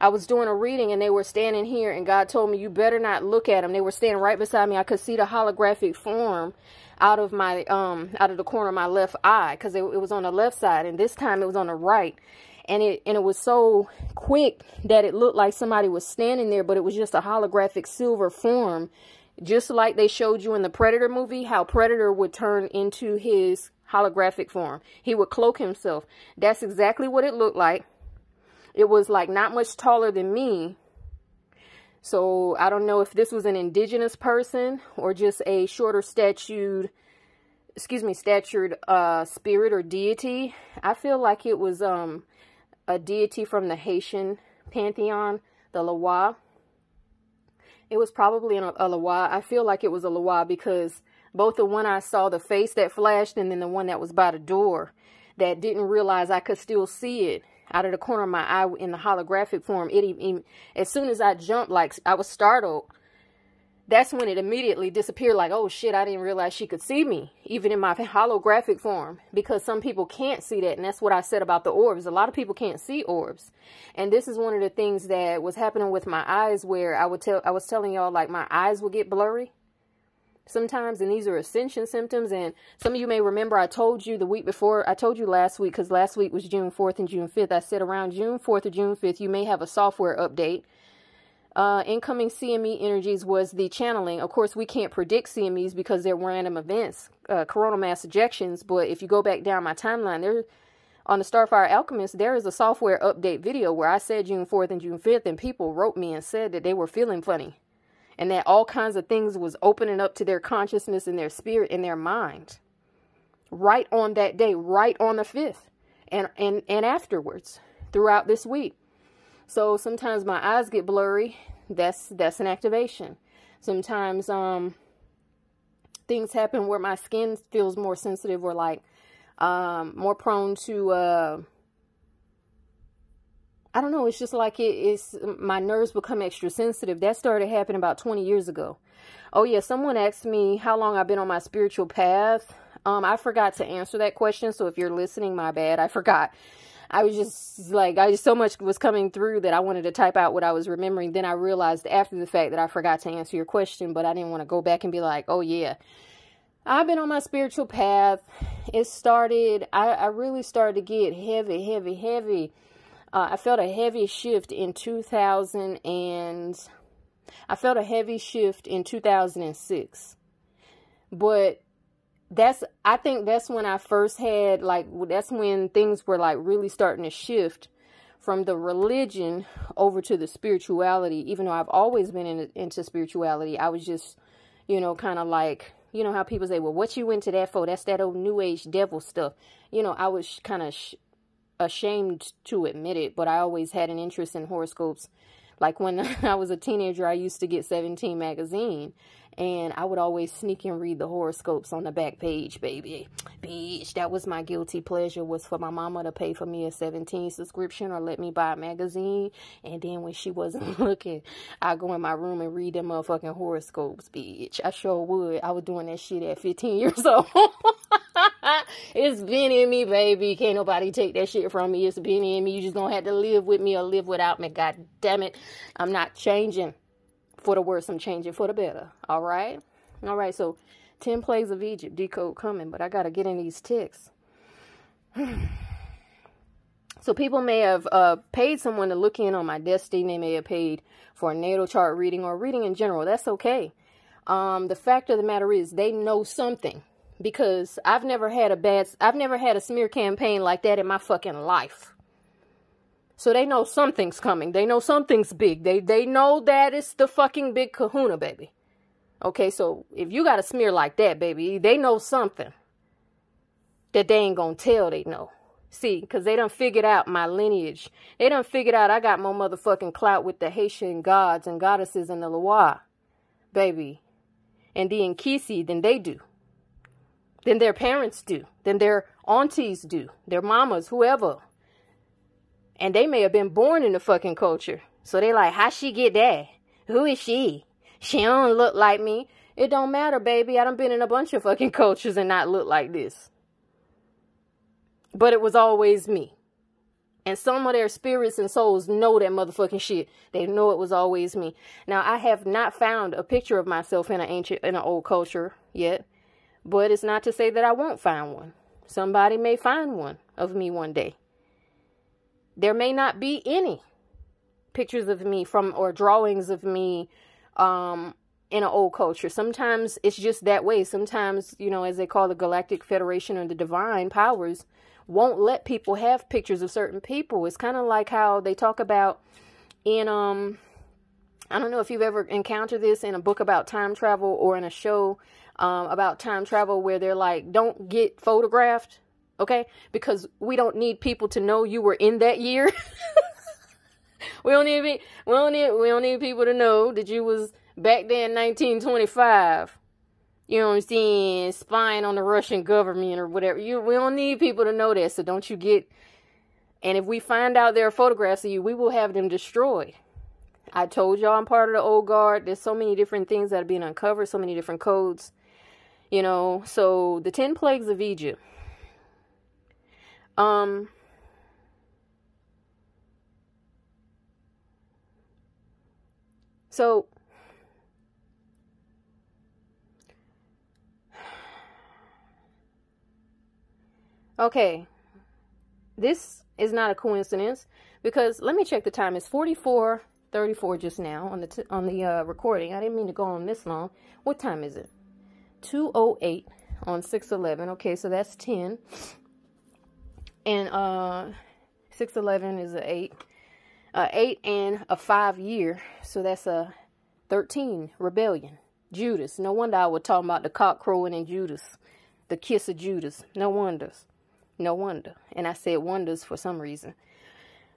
I was doing a reading and they were standing here, and God told me, You better not look at them. They were standing right beside me. I could see the holographic form out of my um out of the corner of my left eye because it, it was on the left side and this time it was on the right and it and it was so quick that it looked like somebody was standing there but it was just a holographic silver form just like they showed you in the Predator movie, how Predator would turn into his holographic form. He would cloak himself. That's exactly what it looked like. It was like not much taller than me. So I don't know if this was an indigenous person or just a shorter statued, excuse me, statured uh, spirit or deity. I feel like it was um, a deity from the Haitian pantheon, the Loa. It was probably a, a Loa. I feel like it was a Loa because both the one I saw the face that flashed and then the one that was by the door that didn't realize I could still see it out of the corner of my eye in the holographic form. It, it as soon as I jumped, like I was startled. That's when it immediately disappeared like oh shit i didn't realize she could see me even in my (laughs) holographic form because some people can't see that and that's what i said about the orbs. A lot of people can't see orbs. And this is one of the things that was happening with my eyes where i would tell i was telling y'all like my eyes would get blurry sometimes and these are ascension symptoms and some of you may remember i told you the week before i told you last week because last week was june 4th and june 5th i said around june 4th or june 5th you may have a software update uh, incoming CME energies was the channeling. Of course, we can't predict CMEs because they're random events, uh, coronal mass ejections. But if you go back down my timeline, there on the Starfire Alchemist, there is a software update video where I said June 4th and June 5th, and people wrote me and said that they were feeling funny and that all kinds of things was opening up to their consciousness and their spirit and their mind right on that day, right on the 5th, and, and, and afterwards throughout this week. So sometimes my eyes get blurry. That's that's an activation. Sometimes um things happen where my skin feels more sensitive or like um more prone to uh I don't know, it's just like it is my nerves become extra sensitive. That started happening about 20 years ago. Oh yeah, someone asked me how long I've been on my spiritual path. Um I forgot to answer that question, so if you're listening, my bad. I forgot. I was just like, I just so much was coming through that I wanted to type out what I was remembering. Then I realized after the fact that I forgot to answer your question, but I didn't want to go back and be like, oh yeah. I've been on my spiritual path. It started, I, I really started to get heavy, heavy, heavy. Uh, I felt a heavy shift in 2000 and I felt a heavy shift in 2006. But that's I think that's when I first had like that's when things were like really starting to shift from the religion over to the spirituality. Even though I've always been in, into spirituality, I was just you know kind of like you know how people say, well, what you into that for? That's that old new age devil stuff. You know, I was kind of ashamed to admit it, but I always had an interest in horoscopes. Like when (laughs) I was a teenager, I used to get 17 magazine and I would always sneak and read the horoscopes on the back page, baby. Bitch, that was my guilty pleasure was for my mama to pay for me a 17 subscription or let me buy a magazine. And then when she wasn't (laughs) looking, I'd go in my room and read them motherfucking horoscopes, bitch. I sure would. I was doing that shit at 15 years (laughs) old. it's been in me, baby. Can't nobody take that shit from me. It's been in me. You just don't have to live with me or live without me. God damn it. I'm not changing for the worse, I'm changing for the better. All right? All right, so 10 plagues of Egypt, decode coming, but I got to get in these ticks. (sighs) so people may have uh, paid someone to look in on my destiny. They may have paid for a natal chart reading or reading in general. That's okay. Um, the fact of the matter is they know something because I've never had a bad, I've never had a smear campaign like that in my fucking life. So they know something's coming. They know something's big. They they know that it's the fucking big kahuna, baby. Okay, so if you got a smear like that, baby, they know something that they ain't gonna tell they know. See, because they done figured out my lineage. They done figured out I got more motherfucking clout with the Haitian gods and goddesses in the Loa, baby, and the Nkisi than they do. Than their parents do. Than their aunties do. Their mamas, whoever. And they may have been born in the fucking culture. So they like, how she get that? Who is she? She don't look like me. It don't matter, baby. I done been in a bunch of fucking (laughs) cultures and not look like this. But it was always me. And some of their spirits and souls know that motherfucking shit. They know it was always me. Now I have not found a picture of myself in an ancient in an old culture yet. But it's not to say that I won't find one. Somebody may find one of me one day. There may not be any pictures of me from or drawings of me um, in an old culture. Sometimes it's just that way. Sometimes, you know, as they call the Galactic Federation or the Divine Powers, won't let people have pictures of certain people. It's kind of like how they talk about in um I don't know if you've ever encountered this in a book about time travel or in a show um, about time travel where they're like, don't get photographed okay? Because we don't need people to know you were in that year. (laughs) we don't need we don't need we don't need people to know that you was back then 1925. You know what I'm saying? Spying on the Russian government or whatever. You we don't need people to know that. So don't you get and if we find out there are photographs of you, we will have them destroyed. I told y'all I'm part of the old guard. There's so many different things that are being uncovered, so many different codes. You know, so the 10 plagues of Egypt um, so okay, this is not a coincidence because let me check the time. It's 44 34 just now on the on the uh, recording. I didn't mean to go on this long. What time is it? 208 on 611. Okay, so that's 10. And uh 611 is a 8. Uh 8 and a 5 year. So that's a 13 rebellion. Judas. No wonder I was talking about the cock crowing and Judas. The kiss of Judas. No wonders. No wonder. And I said wonders for some reason.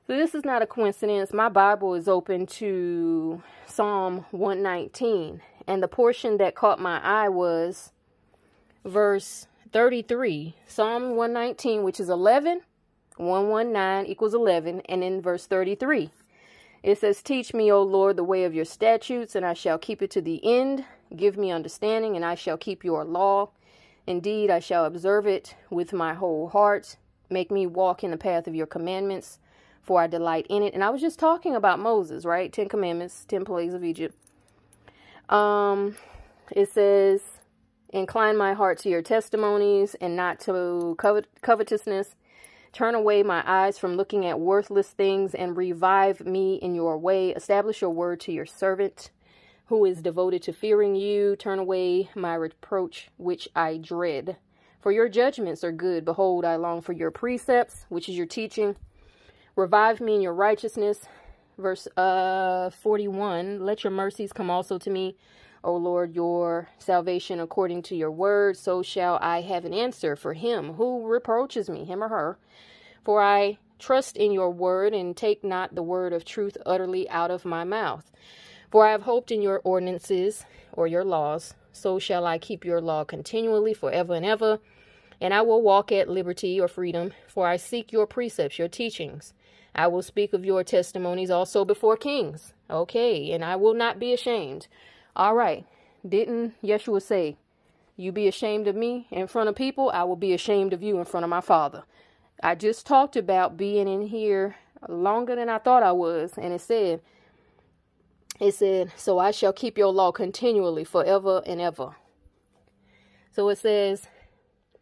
So this is not a coincidence. My Bible is open to Psalm 119. And the portion that caught my eye was verse 33. Psalm 119, which is 11. 119 equals 11. And in verse 33, it says, Teach me, O Lord, the way of your statutes, and I shall keep it to the end. Give me understanding, and I shall keep your law. Indeed, I shall observe it with my whole heart. Make me walk in the path of your commandments, for I delight in it. And I was just talking about Moses, right? Ten Commandments, ten plagues of Egypt. Um, it says, Incline my heart to your testimonies and not to covet covetousness. Turn away my eyes from looking at worthless things and revive me in your way. Establish your word to your servant who is devoted to fearing you. Turn away my reproach, which I dread. For your judgments are good. Behold, I long for your precepts, which is your teaching. Revive me in your righteousness. Verse uh 41. Let your mercies come also to me, O Lord, your salvation according to your word. So shall I have an answer for him who reproaches me, him or her. For I trust in your word and take not the word of truth utterly out of my mouth. For I have hoped in your ordinances or your laws, so shall I keep your law continually forever and ever. And I will walk at liberty or freedom, for I seek your precepts, your teachings. I will speak of your testimonies also before kings. Okay, and I will not be ashamed. All right, didn't Yeshua say, You be ashamed of me in front of people? I will be ashamed of you in front of my Father. I just talked about being in here longer than I thought I was, and it said, it said, So I shall keep your law continually forever and ever. So it says,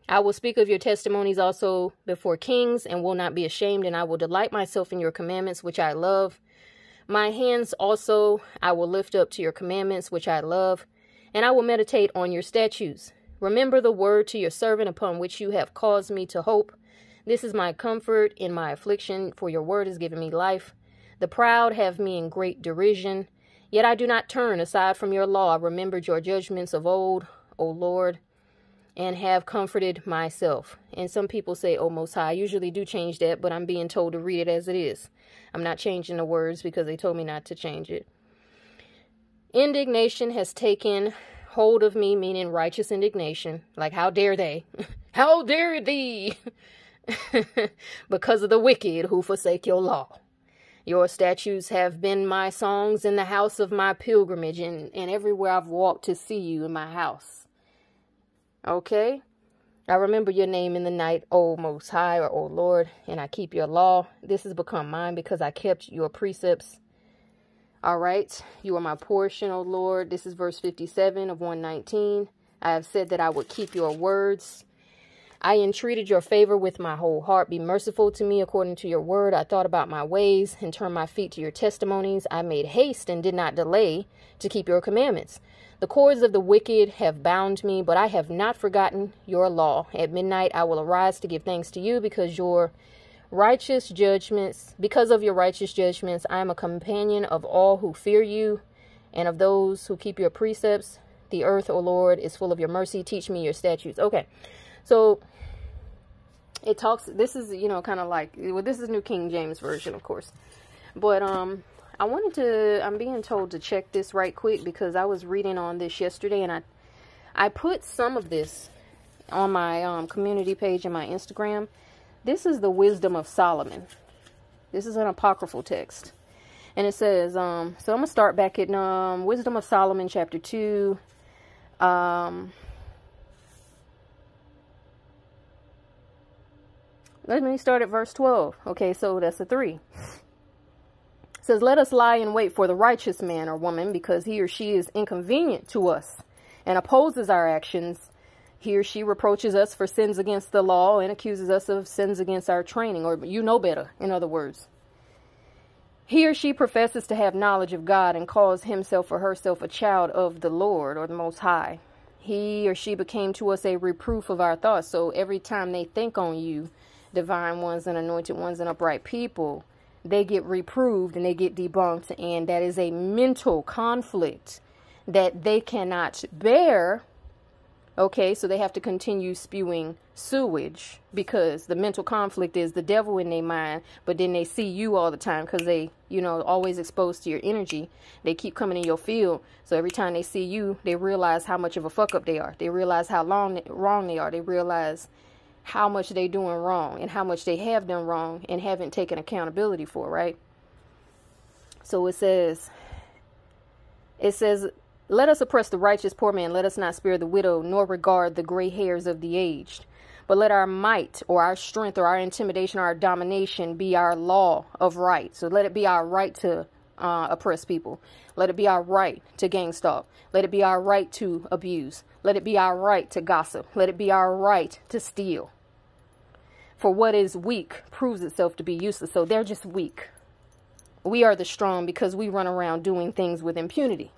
I will speak of your testimonies also before kings and will not be ashamed, and I will delight myself in your commandments, which I love. My hands also I will lift up to your commandments, which I love, and I will meditate on your statutes. Remember the word to your servant upon which you have caused me to hope. This is my comfort in my affliction, for your word has given me life. The proud have me in great derision. Yet I do not turn aside from your law. I remembered your judgments of old, O Lord, and have comforted myself. And some people say, Oh, Most High. I usually do change that, but I'm being told to read it as it is. I'm not changing the words because they told me not to change it. Indignation has taken hold of me, meaning righteous indignation. Like, how dare they? (laughs) how dare thee? (laughs) because of the wicked who forsake your law. Your statutes have been my songs in the house of my pilgrimage and, and everywhere I've walked to see you in my house. Okay? I remember your name in the night, O Most High, or O Lord, and I keep your law. This has become mine because I kept your precepts. All right. You are my portion, O Lord. This is verse 57 of 119. I have said that I would keep your words. I entreated your favor with my whole heart. Be merciful to me according to your word. I thought about my ways and turned my feet to your testimonies. I made haste and did not delay to keep your commandments. The cords of the wicked have bound me, but I have not forgotten your law. At midnight I will arise to give thanks to you because your righteous judgments, because of your righteous judgments, I am a companion of all who fear you and of those who keep your precepts. The earth, O Lord, is full of your mercy. Teach me your statutes. Okay. So it talks this is you know kind of like well this is new king james version of course but um i wanted to i'm being told to check this right quick because i was reading on this yesterday and i i put some of this on my um, community page and my instagram this is the wisdom of solomon this is an apocryphal text and it says um so i'm gonna start back in um wisdom of solomon chapter 2 um Let me start at verse 12. Okay, so that's a 3. Says, Let us lie in wait for the righteous man or woman because he or she is inconvenient to us and opposes our actions. He or she reproaches us for sins against the law and accuses us of sins against our training, or you know better, in other words. he or she professes to have knowledge of God and calls himself or herself a child of the Lord or the Most High. He or she became to us a reproof of our thoughts. So every time they think on you, divine ones and anointed ones and upright people, they get reproved and they get debunked. And that is a mental conflict that they cannot bear Okay, so they have to continue spewing sewage because the mental conflict is the devil in their mind, but then they see you all the time because they, you know, always exposed to your energy. They keep coming in your field. So every time they see you, they realize how much of a fuck up they are. They realize how long wrong they are. They realize how much they doing wrong and how much they have done wrong and haven't taken accountability for, right? So it says it says let us oppress the righteous poor man, let us not spare the widow, nor regard the gray hairs of the aged. But let our might or our strength or our intimidation or our domination be our law of right. So let it be our right to uh, oppress people. Let it be our right to gang stalk. Let it be our right to abuse. Let it be our right to gossip. Let it be our right to steal. For what is weak proves itself to be useless. So they're just weak. We are the strong because we run around doing things with impunity.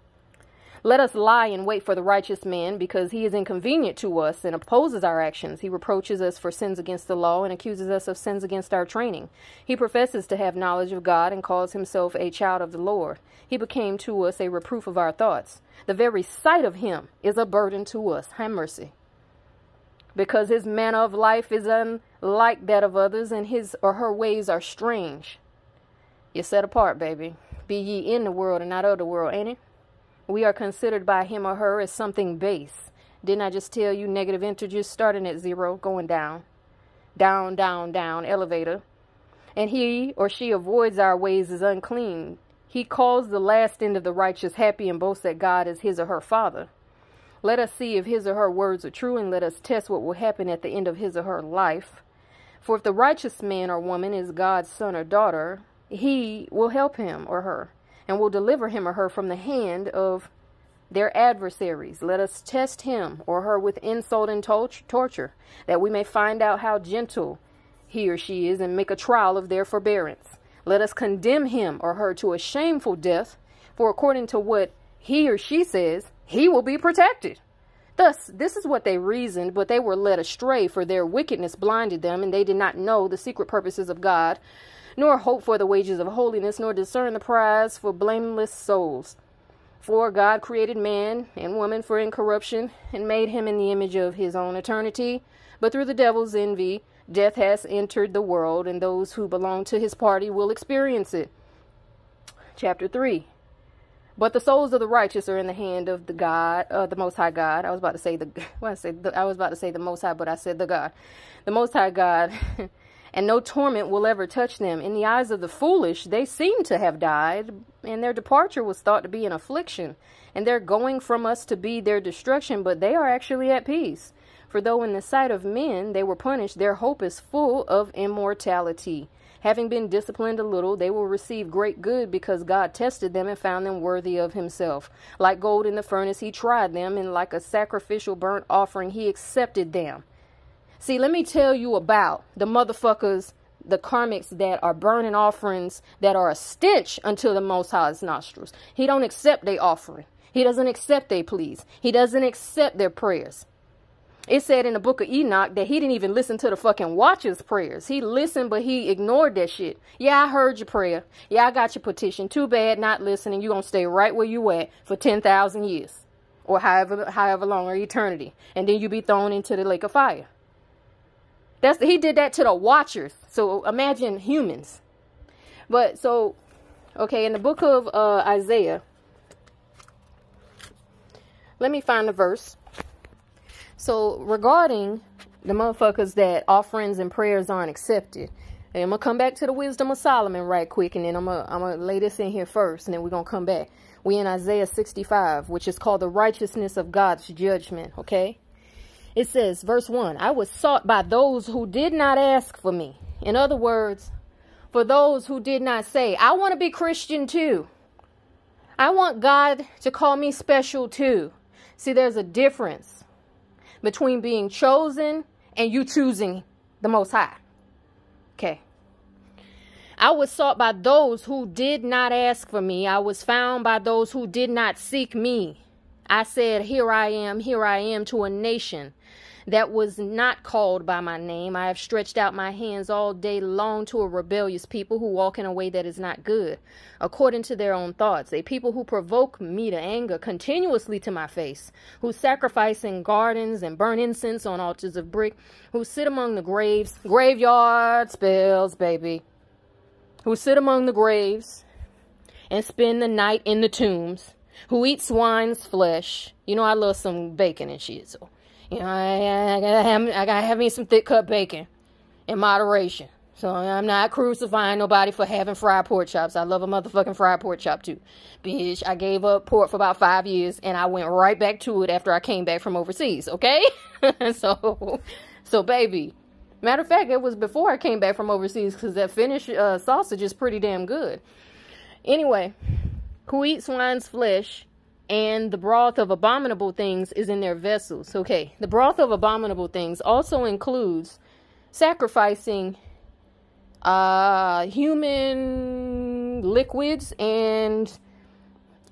Let us lie in wait for the righteous man, because he is inconvenient to us and opposes our actions. He reproaches us for sins against the law and accuses us of sins against our training. He professes to have knowledge of God and calls himself a child of the Lord. He became to us a reproof of our thoughts. The very sight of him is a burden to us. Have mercy. Because his manner of life is unlike that of others, and his or her ways are strange. You're set apart, baby. Be ye in the world and not of the world, ain't it? We are considered by him or her as something base. Didn't I just tell you negative integers starting at zero, going down, down, down, down, elevator? And he or she avoids our ways as unclean. He calls the last end of the righteous happy and boasts that God is his or her father. Let us see if his or her words are true and let us test what will happen at the end of his or her life. For if the righteous man or woman is God's son or daughter, he will help him or her and will deliver him or her from the hand of their adversaries. Let us test him or her with insult and torture, that we may find out how gentle he or she is and make a trial of their forbearance. Let us condemn him or her to a shameful death, for according to what he or she says, he will be protected. Thus, this is what they reasoned, but they were led astray, for their wickedness blinded them, and they did not know the secret purposes of God, nor hope for the wages of holiness, nor discern the prize for blameless souls. For God created man and woman for incorruption, and made him in the image of his own eternity. But through the devil's envy, death has entered the world, and those who belong to his party will experience it. Chapter 3 but the souls of the righteous are in the hand of the God, uh, the Most High God. I was about to say the, (laughs) well, I said the, I was about to say the Most High, but I said the God, the Most High God (laughs) and no torment will ever touch them. In the eyes of the foolish, they seem to have died, and their departure was thought to be an affliction, and their going from us to be their destruction, but they are actually at peace. For though in the sight of men they were punished, their hope is full of immortality. Having been disciplined a little, they will receive great good because God tested them and found them worthy of himself. Like gold in the furnace, he tried them, and like a sacrificial burnt offering, he accepted them. See, let me tell you about the motherfuckers, the karmics that are burning offerings that are a stench unto the Most High's nostrils. He don't accept their offering. He doesn't accept their pleas. He doesn't accept their prayers. It said in the book of Enoch that he didn't even listen to the fucking watcher's prayers. He listened, but he ignored that shit. Yeah, I heard your prayer. Yeah, I got your petition. Too bad not listening. You're going to stay right where you at for 10,000 years or however, however long or eternity. And then you be thrown into the lake of fire. That's he did that to the watchers. So imagine humans. But so okay, in the book of uh, Isaiah, let me find the verse. So regarding the motherfuckers that offerings and prayers aren't accepted. And I'm gonna come back to the wisdom of Solomon right quick, and then I'm gonna I'm gonna lay this in here first, and then we're gonna come back. We in Isaiah 65, which is called the righteousness of God's judgment. Okay, it says, verse 1 I was sought by those who did not ask for me. In other words, for those who did not say, I want to be Christian too. I want God to call me special too. See, there's a difference between being chosen and you choosing the Most High. Okay. I was sought by those who did not ask for me. I was found by those who did not seek me. I said, Here I am, here I am to a nation that was not called by my name. I have stretched out my hands all day long to a rebellious people who walk in a way that is not good, according to their own thoughts, a people who provoke me to anger continuously to my face, who sacrifice in gardens and burn incense on altars of brick, who sit among the graves, graveyard spells, baby, who sit among the graves and spend the night in the tombs, who eat swine's flesh. You know, I love some bacon and shit, so you know, I, I, gotta have, I gotta have me some thick cut bacon in moderation. So I'm not crucifying nobody for having fried pork chops. I love a motherfucking fried pork chop too. Bitch, I gave up pork for about five years and I went right back to it after I came back from overseas, okay? (laughs) so, so baby. Matter of fact, it was before I came back from overseas because that Finnish uh, sausage is pretty damn good. Anyway, who eats swine's flesh and the broth of abominable things is in their vessels. Okay, the broth of abominable things also includes sacrificing uh, human liquids and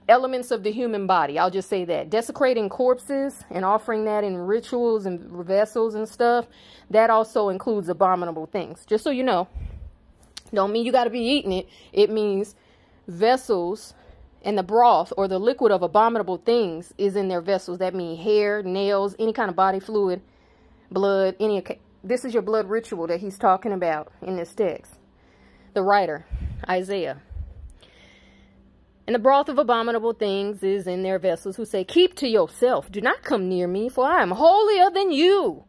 elements of the human body. I'll just say that. Desecrating corpses and offering that in rituals and vessels and stuff, that also includes abominable things. Just so you know. Don't mean you got to be eating it. It means vessels and the broth or the liquid of abominable things is in their vessels. That means hair, nails, any kind of body fluid, blood, any. This is your blood ritual that he's talking about in this text. The writer, Isaiah. And the broth of abominable things is in their vessels who say, Keep to yourself, do not come near me, for I am holier than you.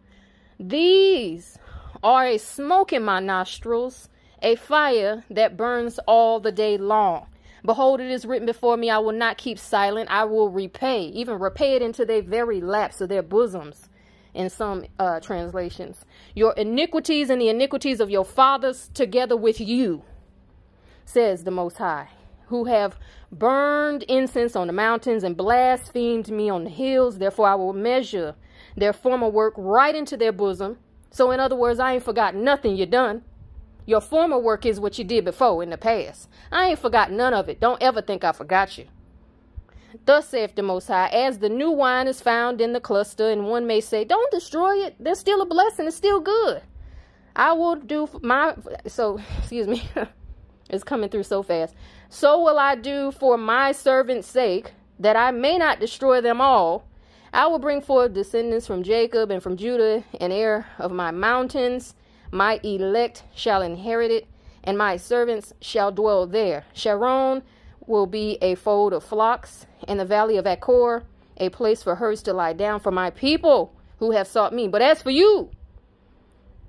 These are a smoke in my nostrils, a fire that burns all the day long. Behold, it is written before me, I will not keep silent. I will repay, even repay it into their very laps of their bosoms, in some uh, translations. Your iniquities and the iniquities of your fathers together with you, says the Most High, who have burned incense on the mountains and blasphemed me on the hills. Therefore, I will measure their former work right into their bosom. So, in other words, I ain't forgot nothing you done. Your former work is what you did before in the past. I ain't forgot none of it. Don't ever think I forgot you. Thus saith the Most High, as the new wine is found in the cluster, and one may say, Don't destroy it. There's still a blessing. It's still good. I will do my, so, (laughs) excuse me, (laughs) it's coming through so fast. So will I do for my servant's sake, that I may not destroy them all. I will bring forth descendants from Jacob and from Judah, an heir of my mountains my elect shall inherit it, and my servants shall dwell there. Sharon will be a fold of flocks, and the valley of Achor a place for herds to lie down for my people who have sought me. But as for you,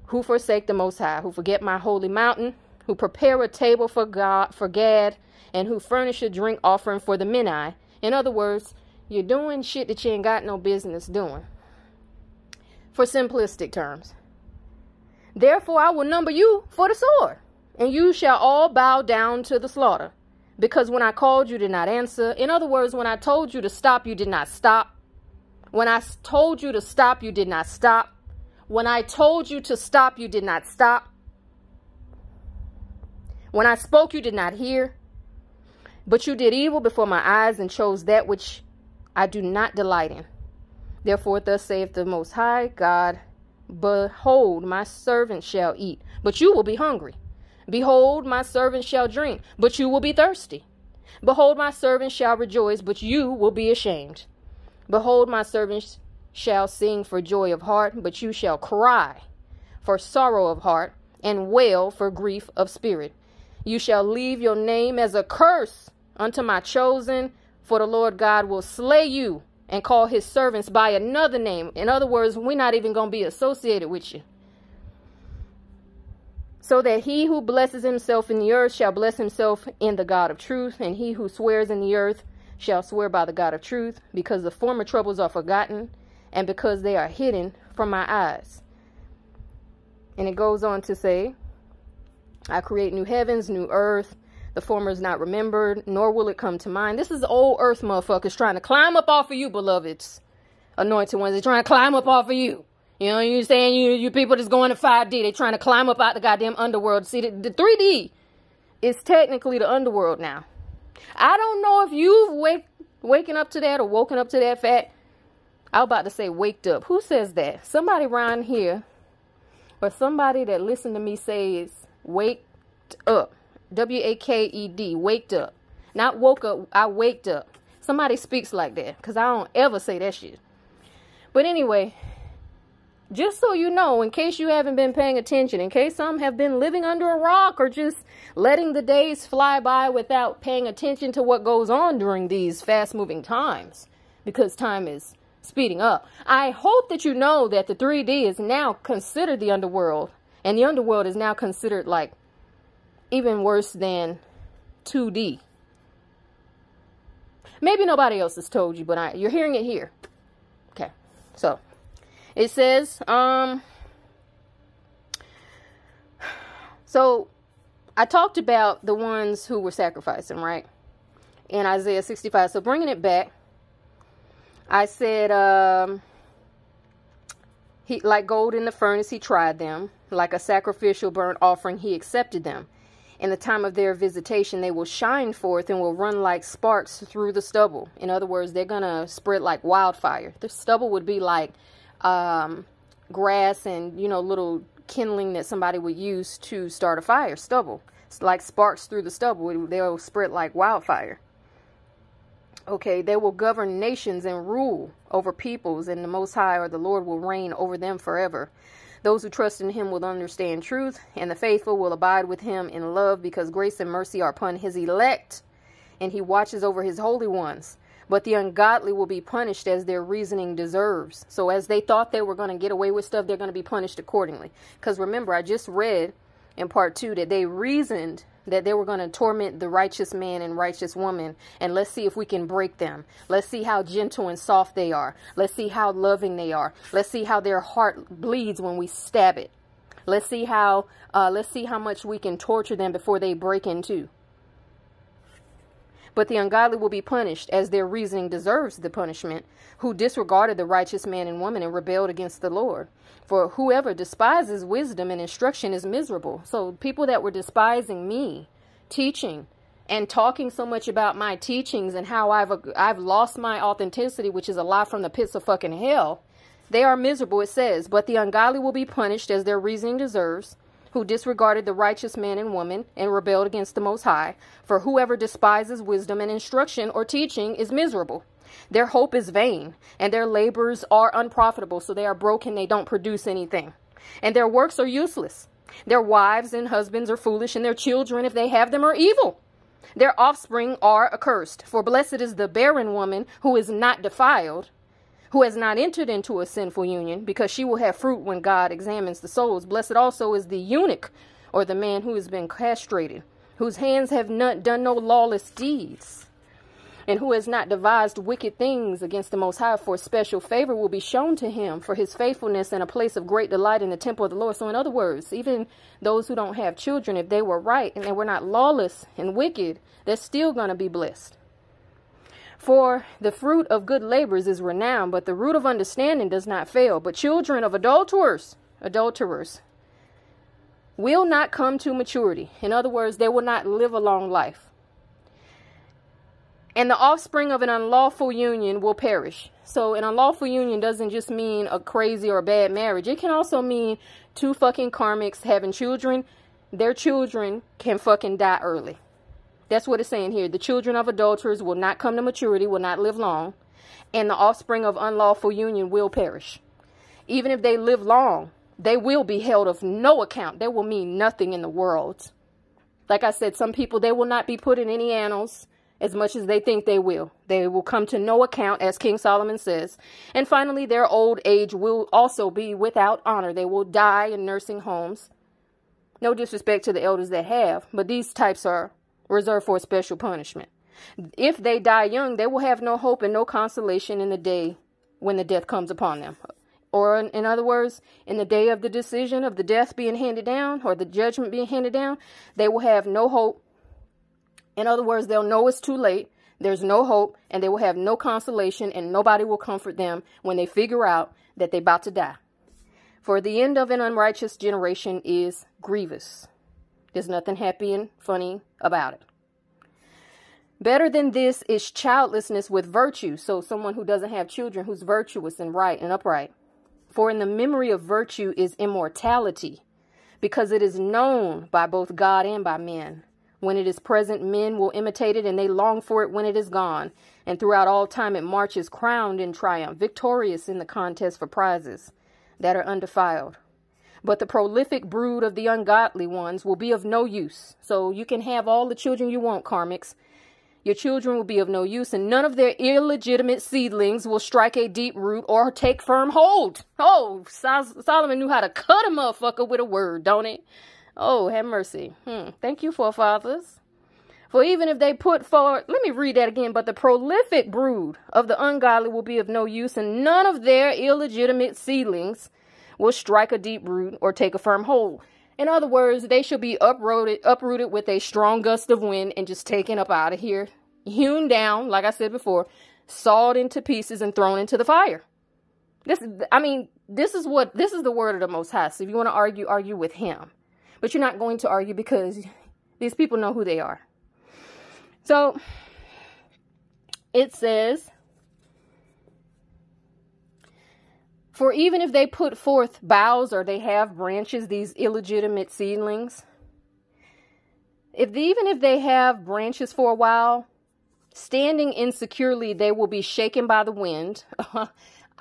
who forsake the Most High, who forget my holy mountain, who prepare a table for God for Gad, and who furnish a drink offering for the Minai. In other words, you're doing shit that you ain't got no business doing. For simplistic terms. Therefore I will number you for the sword, and you shall all bow down to the slaughter. Because when I called, you did not answer. In other words, when I told you to stop, you did not stop. When I told you to stop, you did not stop. When I told you to stop, you did not stop. When I spoke, you did not hear. But you did evil before my eyes and chose that which I do not delight in. Therefore, thus saith the Most High God Behold, my servant shall eat, but you will be hungry. Behold, my servant shall drink, but you will be thirsty. Behold, my servant shall rejoice, but you will be ashamed. Behold, my servant shall sing for joy of heart, but you shall cry for sorrow of heart, and wail for grief of spirit. You shall leave your name as a curse unto my chosen, for the Lord God will slay you and call his servants by another name. In other words, we're not even going to be associated with you. So that he who blesses himself in the earth shall bless himself in the God of truth, and he who swears in the earth shall swear by the God of truth, because the former troubles are forgotten, and because they are hidden from my eyes. And it goes on to say, I create new heavens, new earth, the former is not remembered, nor will it come to mind. This is old earth motherfuckers trying to climb up off of you, beloveds. Anointed ones. They're trying to climb up off of you. You know, you saying you you people that's going to 5D, they trying to climb up out the goddamn underworld. See the, the 3D. is technically the underworld now. I don't know if you've wake, waken up to that or woken up to that fact. I was about to say waked up. Who says that? Somebody around here or somebody that listened to me says waked up. W-A-K-E-D. Waked up. Not woke up. I waked up. Somebody speaks like that because I don't ever say that shit. But anyway, just so you know, in case you haven't been paying attention, in case some have been living under a rock or just letting the days fly by without paying attention to what goes on during these fast moving times, because time is speeding up. I hope that you know that the 3D is now considered the underworld, and the underworld is now considered like even worse than 2D. Maybe nobody else has told you, but I, you're hearing it here. Okay, so it says, um, so I talked about the ones who were sacrificing, right? In Isaiah 65. So bringing it back, I said, um, he, like gold in the furnace, he tried them. Like a sacrificial burnt offering, he accepted them. In the time of their visitation, they will shine forth and will run like sparks through the stubble. In other words, they're going to spread like wildfire. The stubble would be like um, grass and, you know, little kindling that somebody would use to start a fire, stubble. It's like sparks through the stubble. They'll spread like wildfire. Okay, they will govern nations and rule over peoples, and the Most High or the Lord will reign over them forever. Those who trust in him will understand truth, and the faithful will abide with him in love, because grace and mercy are upon his elect, and he watches over his holy ones. But the ungodly will be punished as their reasoning deserves. So, as they thought they were going to get away with stuff, they're going to be punished accordingly. Because remember, I just read in part two that they reasoned that they were going to torment the righteous man and righteous woman. And let's see if we can break them. Let's see how gentle and soft they are. Let's see how loving they are. Let's see how their heart bleeds when we stab it. Let's see how uh, let's see how much we can torture them before they break into. But the ungodly will be punished, as their reasoning deserves the punishment, who disregarded the righteous man and woman and rebelled against the Lord. For whoever despises wisdom and instruction is miserable. So people that were despising me, teaching, and talking so much about my teachings and how I've I've lost my authenticity, which is a lie from the pits of fucking hell, they are miserable. It says, but the ungodly will be punished as their reasoning deserves who disregarded the righteous man and woman and rebelled against the Most High. For whoever despises wisdom and instruction or teaching is miserable. Their hope is vain, and their labors are unprofitable, so they are broken, they don't produce anything. And their works are useless. Their wives and husbands are foolish, and their children, if they have them, are evil. Their offspring are accursed, for blessed is the barren woman who is not defiled, who has not entered into a sinful union, because she will have fruit when God examines the souls. Blessed also is the eunuch, or the man who has been castrated, whose hands have not done no lawless deeds, and who has not devised wicked things against the Most High, for special favor will be shown to him for his faithfulness and a place of great delight in the temple of the Lord. So, in other words, even those who don't have children, if they were right and they were not lawless and wicked, they're still going to be blessed. For the fruit of good labors is renowned, but the root of understanding does not fail. But children of adulterers, adulterers, will not come to maturity. In other words, they will not live a long life. And the offspring of an unlawful union will perish. So, an unlawful union doesn't just mean a crazy or bad marriage, it can also mean two fucking karmics having children. Their children can fucking die early. That's what it's saying here. The children of adulterers will not come to maturity, will not live long, and the offspring of unlawful union will perish. Even if they live long, they will be held of no account. They will mean nothing in the world. Like I said, some people, they will not be put in any annals as much as they think they will. They will come to no account, as King Solomon says. And finally, their old age will also be without honor. They will die in nursing homes. No disrespect to the elders that have, but these types are reserved for special punishment. If they die young, they will have no hope and no consolation in the day when the death comes upon them. Or, in other words, in the day of the decision of the death being handed down or the judgment being handed down, they will have no hope. In other words, they'll know it's too late. There's no hope, and they will have no consolation, and nobody will comfort them when they figure out that they're about to die. For the end of an unrighteous generation is grievous. There's nothing happy and funny about it. Better than this is childlessness with virtue. So, someone who doesn't have children who's virtuous and right and upright. For in the memory of virtue is immortality, because it is known by both God and by men. When it is present, men will imitate it, and they long for it when it is gone. And throughout all time, it marches crowned in triumph, victorious in the contest for prizes that are undefiled. But the prolific brood of the ungodly ones will be of no use. So you can have all the children you want, karmics. Your children will be of no use, and none of their illegitimate seedlings will strike a deep root or take firm hold. Oh, Solomon knew how to cut a motherfucker with a word, don't he? Oh, have mercy. Hmm. Thank you, forefathers. For even if they put forward, let me read that again, but the prolific brood of the ungodly will be of no use, and none of their illegitimate seedlings will strike a deep root or take a firm hold. In other words, they shall be uprooted, uprooted with a strong gust of wind and just taken up out of here, hewn down, like I said before, sawed into pieces and thrown into the fire. This, I mean, this is what this is the word of the Most High. So if you want to argue, argue with Him, but you're not going to argue because these people know who they are. So it says For even if they put forth boughs or they have branches, these illegitimate seedlings, if even if they have branches for a while, standing insecurely, they will be shaken by the wind. (laughs)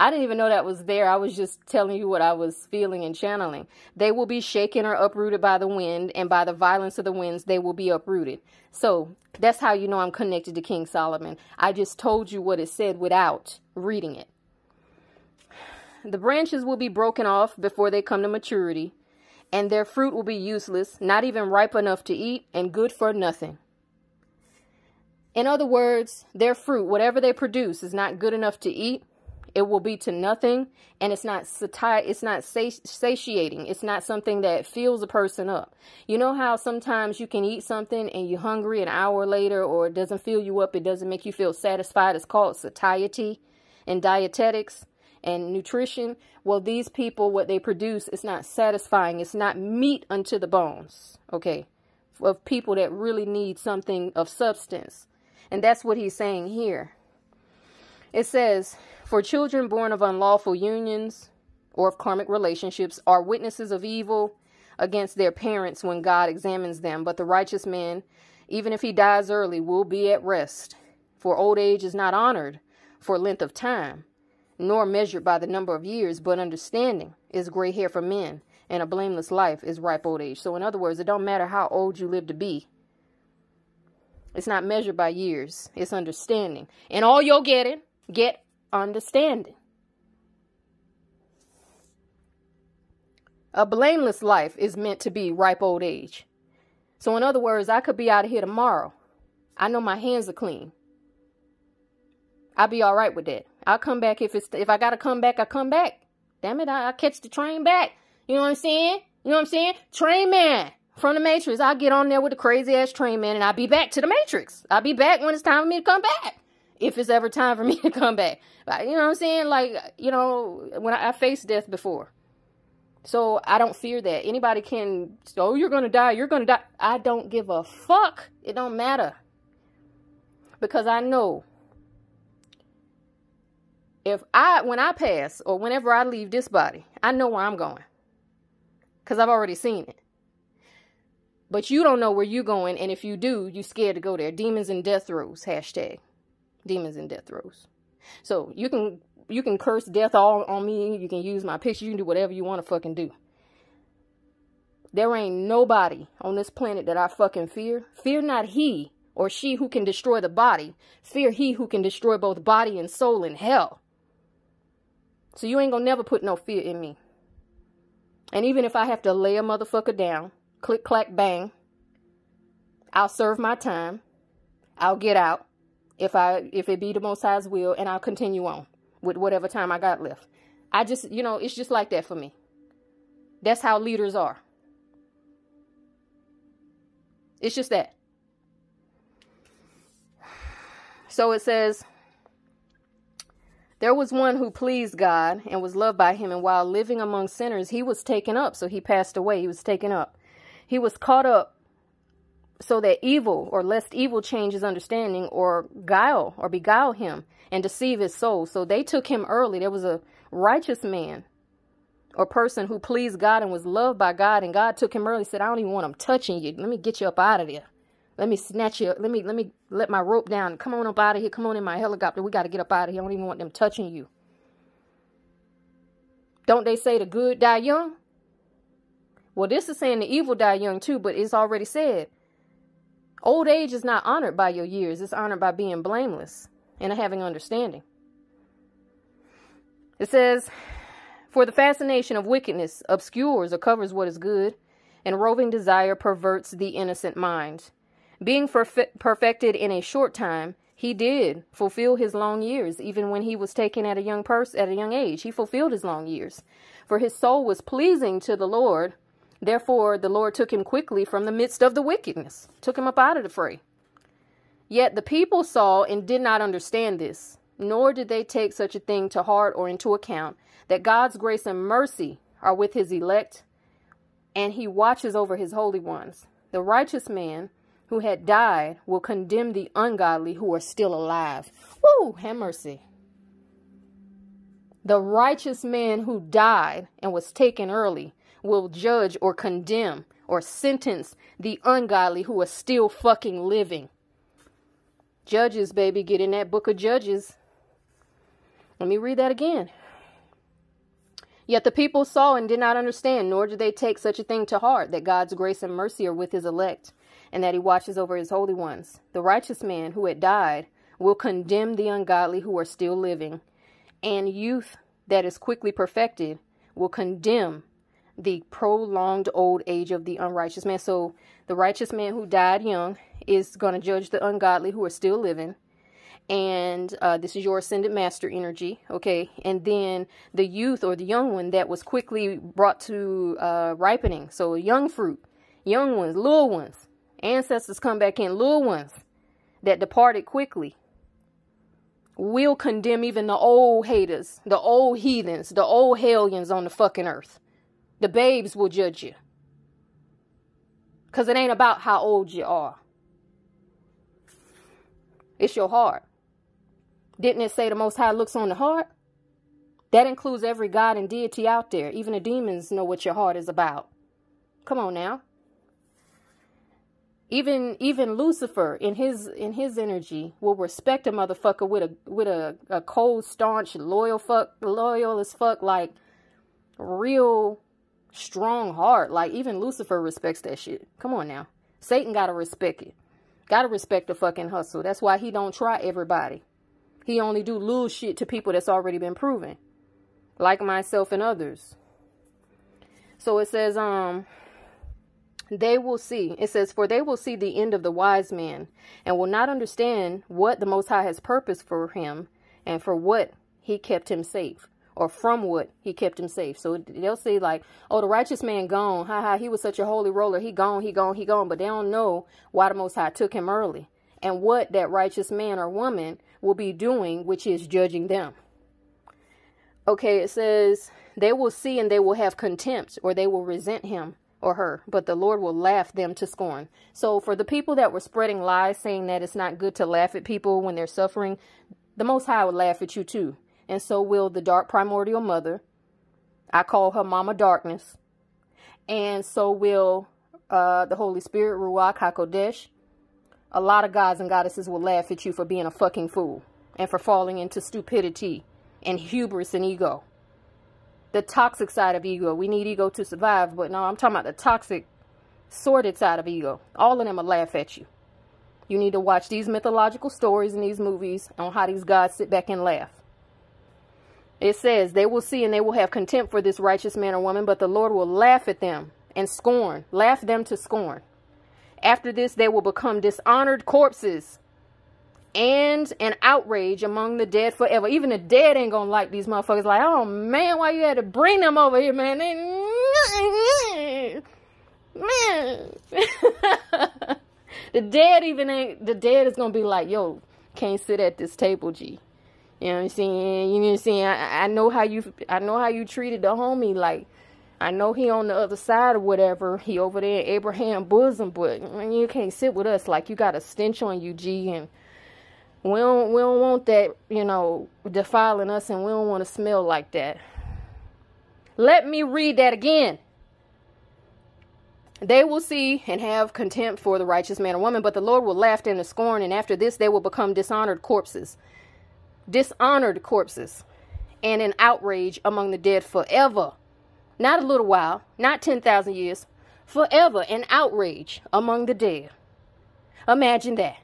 I didn't even know that was there. I was just telling you what I was feeling and channeling. They will be shaken or uprooted by the wind, and by the violence of the winds, they will be uprooted. So that's how you know I'm connected to King Solomon. I just told you what it said without reading it. The branches will be broken off before they come to maturity, and their fruit will be useless, not even ripe enough to eat, and good for nothing. In other words, their fruit, whatever they produce, is not good enough to eat. It will be to nothing, and it's not sati- it's not satiating. It's not something that fills a person up. You know how sometimes you can eat something and you're hungry an hour later, or it doesn't fill you up. It doesn't make you feel satisfied. It's called satiety in dietetics and nutrition, well, these people, what they produce is not satisfying. It's not meat unto the bones, okay, of people that really need something of substance. And that's what he's saying here. It says, For children born of unlawful unions or of karmic relationships are witnesses of evil against their parents when God examines them. But the righteous man, even if he dies early, will be at rest. For old age is not honored for length of time nor measured by the number of years, but understanding is gray hair for men, and a blameless life is ripe old age. So, in other words, it don't matter how old you live to be. It's not measured by years, it's understanding. And all you're getting, get understanding. A blameless life is meant to be ripe old age. So, in other words, I could be out of here tomorrow. I know my hands are clean. I'll be all right with that. I'll come back if it's if I gotta come back, I come back. Damn it, I, will catch the train back. You know what I'm saying? You know what I'm saying? Train man from the Matrix. I'll get on there with the crazy ass train man and I'll be back to the Matrix. I'll be back when it's time for me to come back. If it's ever time for me (laughs) to come back. You know what I'm saying? Like, you know, when I, I faced death before. So I don't fear that. Anybody can, oh, you're going to die. You're going to die. I don't give a fuck. It don't matter. Because I know if I when I pass or whenever I leave this body, I know where I'm going. Cuz I've already seen it. But you don't know where you're going and if you do, you're scared to go there. Demons and death throes hashtag. Demons and death throes. So, you can you can curse death all on me, you can use my picture, you can do whatever you want to fucking do. There ain't nobody on this planet that I fucking fear. Fear not he or she who can destroy the body. Fear he who can destroy both body and soul in hell. So you ain't gonna never put no fear in me. And even if I have to lay a motherfucker down, click, clack, bang, I'll serve my time. I'll get out if I if it be the most high's will, and I'll continue on with whatever time I got left. I just, you know, it's just like that for me. That's how leaders are. It's just that. So it says, there was one who pleased God and was loved by him, and while living among sinners, he was taken up. So he passed away. He was taken up. He was caught up so that evil or lest evil change his understanding or guile or beguile him and deceive his soul. So they took him early. There was a righteous man or person who pleased God and was loved by God, and God took him early. Said, "I don't even want him touching you. Let me get you up out of there. Let me snatch you. Let me let me let my rope down. Come on up out of here. Come on in my helicopter. We got to get up out of here. I don't even want them touching you." Don't they say the good die young? Well, this is saying the evil die young too, but it's already said. Old age is not honored by your years, it's honored by being blameless and having understanding. It says, For the fascination of wickedness obscures or covers what is good, and roving desire perverts the innocent mind. Being perfe- perfected in a short time, he did fulfill his long years, even when he was taken at a young person at a young age. He fulfilled his long years. For his soul was pleasing to the Lord. Therefore the Lord took him quickly from the midst of the wickedness, took him up out of the fray. Yet the people saw and did not understand this, nor did they take such a thing to heart or into account, that God's grace and mercy are with his elect, and he watches over his holy ones. The righteous man who had died will condemn the ungodly who are still alive. Woo, have mercy. The righteous man who died and was taken early will judge or condemn or sentence the ungodly who are still fucking living. Judges, baby, get in that book of Judges. Let me read that again. Yet the people saw and did not understand, nor did they take such a thing to heart, that God's grace and mercy are with his elect and that he watches over his holy ones. The righteous man who had died will condemn the ungodly who are still living, and youth that is quickly perfected will condemn the prolonged old age of the unrighteous man. So the righteous man who died young is going to judge the ungodly who are still living. And uh, this is your ascended master energy, okay? And then the youth or the young one that was quickly brought to uh, ripening. So young fruit, young ones, little ones, ancestors come back in, little ones that departed quickly, will condemn even the old haters, the old heathens, the old hellions on the fucking earth. The babes will judge you. Because it ain't about how old you are, it's your heart. Didn't it say the Most High looks on the heart? That includes every god and deity out there. Even the demons know what your heart is about. Come on now even even Lucifer in his in his energy will respect a motherfucker with a with a, a cold, staunch, loyal fuck loyal as fuck, like real strong heart. Like even Lucifer respects that shit. Come on now. Satan gotta respect it. Gotta respect the fucking hustle. That's why he don't try everybody. He only do little shit to people that's already been proven. Like myself and others. So it says, um, they will see. It says, For they will see the end of the wise man, and will not understand what the Most High has purposed for him, and for what he kept him safe, or from what he kept him safe. So they'll say, like, oh, the righteous man gone. Ha ha, he was such a holy roller. He gone, he gone, he gone. But they don't know why the Most High took him early, and what that righteous man or woman will be doing, which is judging them. Okay, it says, they will see and they will have contempt, or they will resent him or her, but the Lord will laugh them to scorn. So, for the people that were spreading lies saying that it's not good to laugh at people when they're suffering, the Most High will laugh at you too. And so will the dark primordial mother. I call her Mama Darkness. And so will uh, the Holy Spirit, Ruach HaKodesh. A lot of gods and goddesses will laugh at you for being a fucking fool and for falling into stupidity and hubris and ego the toxic side of ego. We need ego to survive, but no, I'm talking about the toxic, sordid side of ego. All of them will laugh at you. You need to watch these mythological stories and these movies on how these gods sit back and laugh. It says, They will see and they will have contempt for this righteous man or woman, but the Lord will laugh at them and scorn, laugh them to scorn. After this, they will become dishonored corpses and an outrage among the dead forever. Even the dead ain't gonna like these motherfuckers. Like, oh man, why you had to bring them over here, man? (laughs) Man, (laughs) the dead even ain't. The dead is gonna be like, yo, can't sit at this table, G. You know what I'm saying? You know what I'm saying? I, I know how you. I know how you treated the homie. Like, I know he on the other side or whatever. He over there in Abraham bosom, but you can't sit with us like you got a stench on you, G. And we don't we don't want that, you know, defiling us, and we don't want to smell like that. Let me read that again. They will see and have contempt for the righteous man or woman, but the Lord will laugh in the scorn, and after this they will become dishonored corpses. Dishonored corpses, and an outrage among the dead forever. Not a little while, not 10,000 years, forever an outrage among the dead. Imagine that.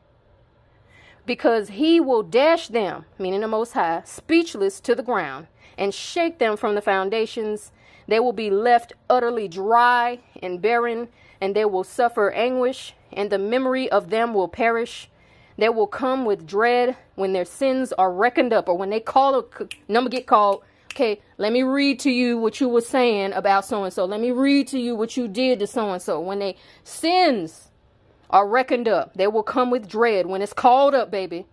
Because he will dash them, meaning the Most High, speechless to the ground, and shake them from the foundations they will be left utterly dry and barren, and they will suffer anguish, and the memory of them will perish. They will come with dread when their sins are reckoned up, or when they call a number get called. Okay, let me read to you what you were saying about so and so. Let me read to you what you did to so and so. When they sins are reckoned up, they will come with dread when it's called up, baby.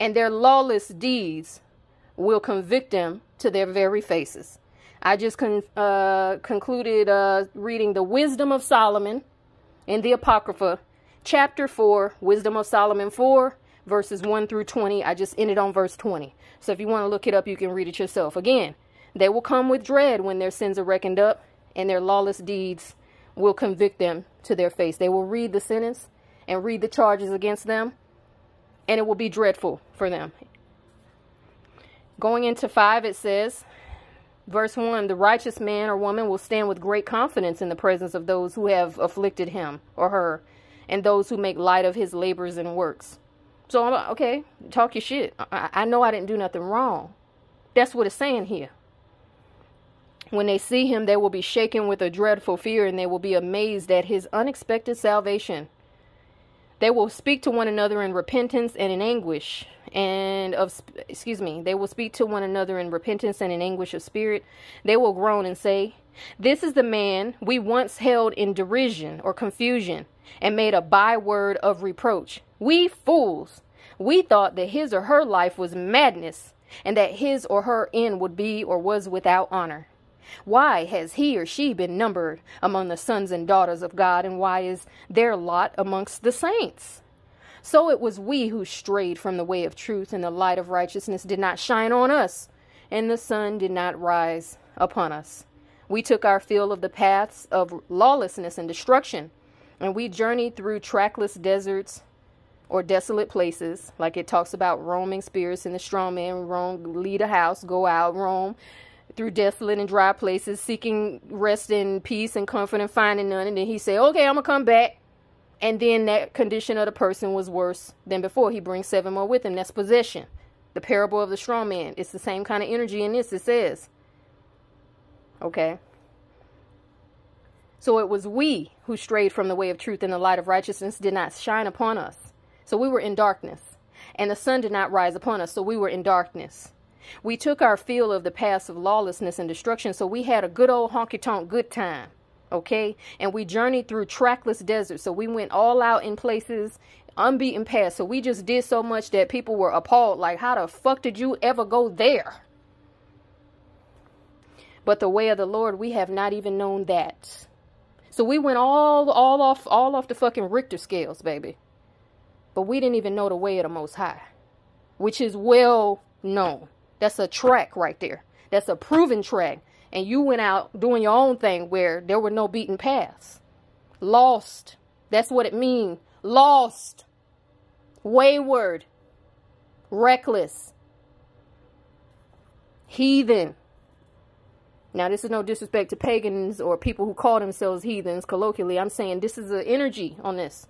And their lawless deeds will convict them to their very faces. I just con- uh, concluded uh, reading the Wisdom of Solomon in the Apocrypha, chapter 4, Wisdom of Solomon 4, verses 1 through 20. I just ended on verse 20. So if you want to look it up, you can read it yourself. Again, they will come with dread when their sins are reckoned up, and their lawless deeds will convict them to their face. They will read the sentence and read the charges against them, and it will be dreadful for them. Going into 5, it says, verse 1 The righteous man or woman will stand with great confidence in the presence of those who have afflicted him or her, and those who make light of his labors and works. So, I'm like, okay, talk your shit. I, I know I didn't do nothing wrong. That's what it's saying here. When they see him, they will be shaken with a dreadful fear, and they will be amazed at his unexpected salvation. They will speak to one another in repentance and in anguish and of excuse me they will speak to one another in repentance and in anguish of spirit. They will groan and say this is the man we once held in derision or confusion and made a byword of reproach. We fools. We thought that his or her life was madness and that his or her end would be or was without honor why has he or she been numbered among the sons and daughters of God, and why is their lot amongst the saints? So it was we who strayed from the way of truth, and the light of righteousness did not shine on us, and the sun did not rise upon us. We took our fill of the paths of lawlessness and destruction, and we journeyed through trackless deserts or desolate places, like it talks about roaming spirits and the strong man roam, lead a house, go out, roam through desolate and dry places, seeking rest and peace and comfort and finding none. And then he said, Okay, I'm gonna come back and then that condition of the person was worse than before. He brings seven more with him. That's possession. The parable of the strong man. It's the same kind of energy in this, it says. Okay. So it was we who strayed from the way of truth, and the light of righteousness did not shine upon us. So we were in darkness. And the sun did not rise upon us, so we were in darkness. We took our fill of the paths of lawlessness and destruction, so we had a good old honky tonk good time okay? And we journeyed through trackless deserts. So we went all out in places unbeaten paths. So we just did so much that people were appalled. Like, how the fuck did you ever go there? But the way of the Lord, we have not even known that. So we went all all off all off the fucking Richter scales, baby. But we didn't even know the way of the most high. Which is well known. That's a track right there. That's a proven track and you went out doing your own thing where there were no beaten paths. Lost. That's what it means. Lost. Wayward. Reckless. Heathen. Now, this is no disrespect to pagans or people who call themselves heathens colloquially. I'm saying this is the energy on this.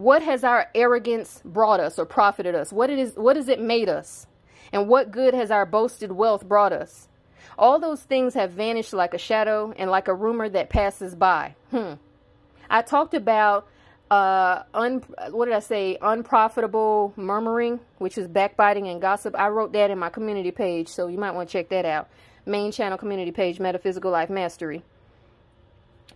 What has our arrogance brought us or profited us? What it is what has it made us? And what good has our boasted wealth brought us? All those things have vanished like a shadow and like a rumor that passes by. Hmm. I talked about uh un what did I say unprofitable murmuring which is backbiting and gossip I wrote that in my community page so you might want to check that out main channel community page metaphysical life mastery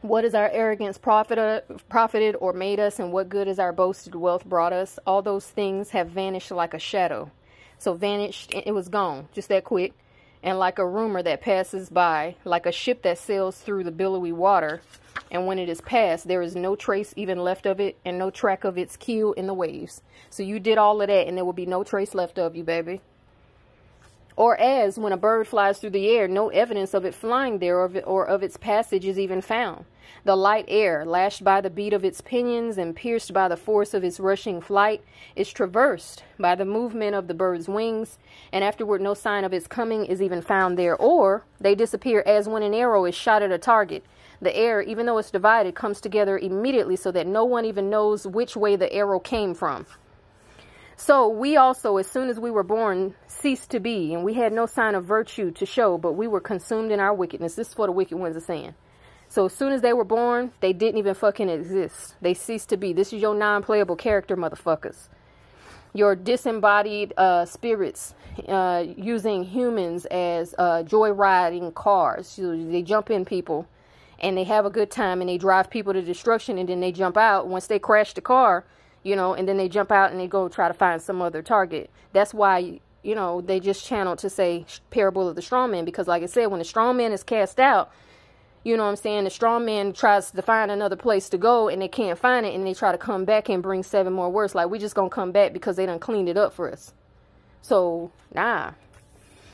what is our arrogance profited uh, profited or made us and what good has our boasted wealth brought us all those things have vanished like a shadow so vanished, it was gone just that quick. and like a rumor that passes by, like a ship that sails through the billowy water, and when it is past, there is no trace even left of it, and no track of its keel in the waves. So you did all of that, and there will be no trace left of you, baby. Or as when a bird flies through the air, no evidence of it flying there or of, it, or of its passage is even found. The light air, lashed by the beat of its pinions and pierced by the force of its rushing flight, is traversed by the movement of the bird's wings, and afterward no sign of its coming is even found there. Or they disappear as when an arrow is shot at a target. The air, even though it's divided, comes together immediately so that no one even knows which way the arrow came from. So we also, as soon as we were born, ceased to be, and we had no sign of virtue to show, but we were consumed in our wickedness. This is what the wicked ones are saying. So as soon as they were born, they didn't even fucking exist. They ceased to be. This is your non-playable character, motherfuckers. Your disembodied uh, spirits uh, using humans as uh, joyriding cars. So they jump in people and they have a good time and they drive people to destruction and then they jump out. Once they crash the car, you know, and then they jump out and they go try to find some other target. That's why, you know, they just channeled to say parable of the strong man because, like I said, when the strong man is cast out, you know what I'm saying? The strong man tries to find another place to go and they can't find it and they try to come back and bring seven more words. Like, we just gonna come back because they done cleaned it up for us. So, nah.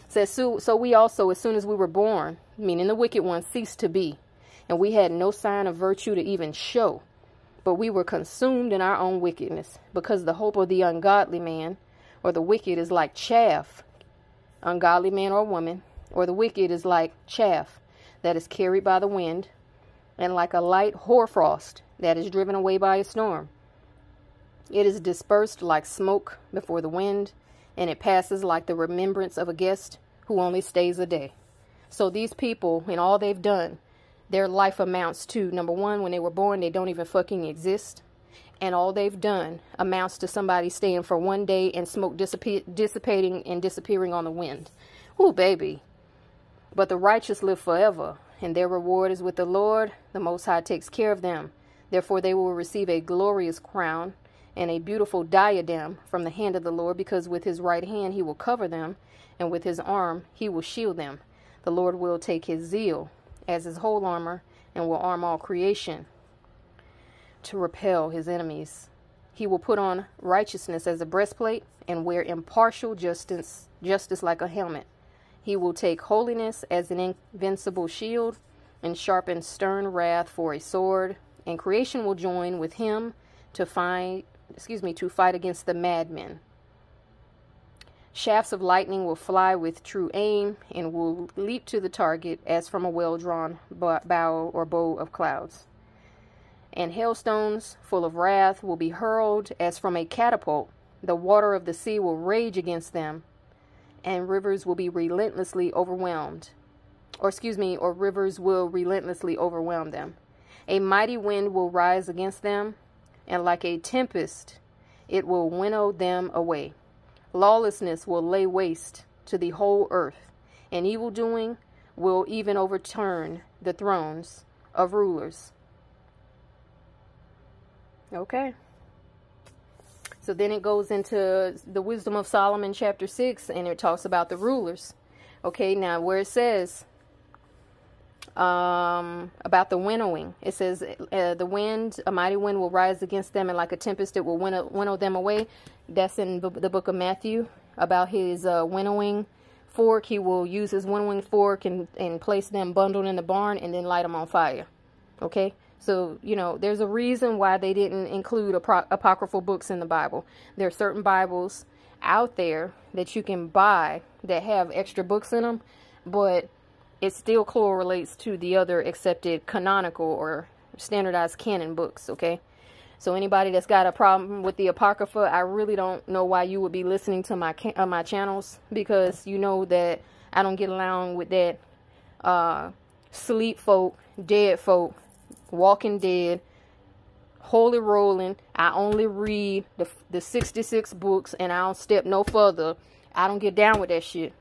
Says so, so we also, as soon as we were born, meaning the wicked one, ceased to be. And we had no sign of virtue to even show but we were consumed in our own wickedness, because the hope of the ungodly man or the wicked is like chaff, ungodly man or woman, or the wicked is like chaff that is carried by the wind, and like a light hoarfrost that is driven away by a storm. It is dispersed like smoke before the wind, and it passes like the remembrance of a guest who only stays a day. So these people, in all they've done, their life amounts to number one, when they were born, they don't even fucking exist. And all they've done amounts to somebody staying for one day and smoke dissipating and disappearing on the wind. Ooh, baby. But the righteous live forever, and their reward is with the Lord. The Most High takes care of them. Therefore, they will receive a glorious crown and a beautiful diadem from the hand of the Lord, because with his right hand he will cover them, and with his arm he will shield them. The Lord will take his zeal as his whole armor and will arm all creation to repel his enemies. He will put on righteousness as a breastplate and wear impartial justice, justice like a helmet. He will take holiness as an invincible shield and sharpen stern wrath for a sword. And creation will join with him to fight, excuse me, to fight against the madmen. Shafts of lightning will fly with true aim and will leap to the target as from a well drawn bow or bow of clouds. And hailstones full of wrath will be hurled as from a catapult. The water of the sea will rage against them, and rivers will be relentlessly overwhelmed. Or, excuse me, or rivers will relentlessly overwhelm them. A mighty wind will rise against them, and like a tempest, it will winnow them away. Lawlessness will lay waste to the whole earth, and evil doing will even overturn the thrones of rulers. Okay. So then it goes into the wisdom of Solomon, chapter 6, and it talks about the rulers. Okay, now where it says um, about the winnowing, it says, uh, The wind, a mighty wind will rise against them, and like a tempest, it will winnow, winnow them away. That's in the book of Matthew about his uh, winnowing fork. He will use his winnowing fork and, and place them bundled in the barn and then light them on fire. Okay? So, you know, there's a reason why they didn't include apocryphal books in the Bible. There are certain Bibles out there that you can buy that have extra books in them, but it still correlates to the other accepted canonical or standardized canon books, okay? So anybody that's got a problem with the Apocrypha, I really don't know why you would be listening to my uh, my channels because you know that I don't get along with that uh, sleep folk, dead folk, walking dead, holy rolling. I only read the the 66 books and I don't step no further. I don't get down with that shit.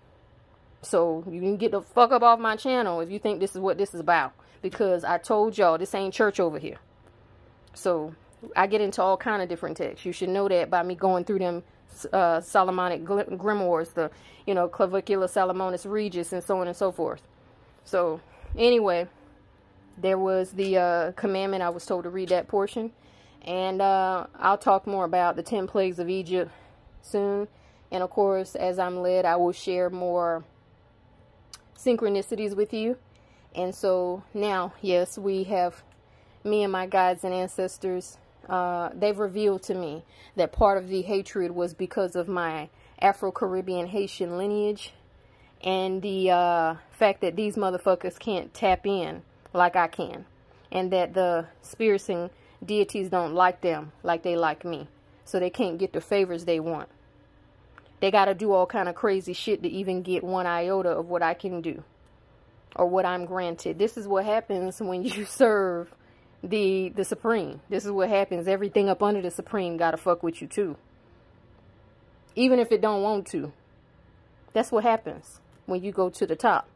So you can get the fuck up off my channel if you think this is what this is about because I told y'all this ain't church over here. So I get into all kind of different texts. You should know that by me going through them uh, Solomonic grimoires, the you know Clavicula Salomonis Regis, and so on and so forth. So anyway, there was the uh, commandment. I was told to read that portion, and uh, I'll talk more about the ten plagues of Egypt soon. And of course, as I'm led, I will share more synchronicities with you. And so now, yes, we have me and my guides and ancestors. Uh, they've revealed to me that part of the hatred was because of my Afro-Caribbean Haitian lineage and the uh, fact that these motherfuckers can't tap in like I can and that the spirits and deities don't like them like they like me so they can't get the favors they want they got to do all kind of crazy shit to even get one iota of what I can do or what I'm granted. This is what happens when (laughs) you serve the the supreme. This is what happens. Everything up under the supreme got to fuck with you too. Even if it don't want to. That's what happens when you go to the top.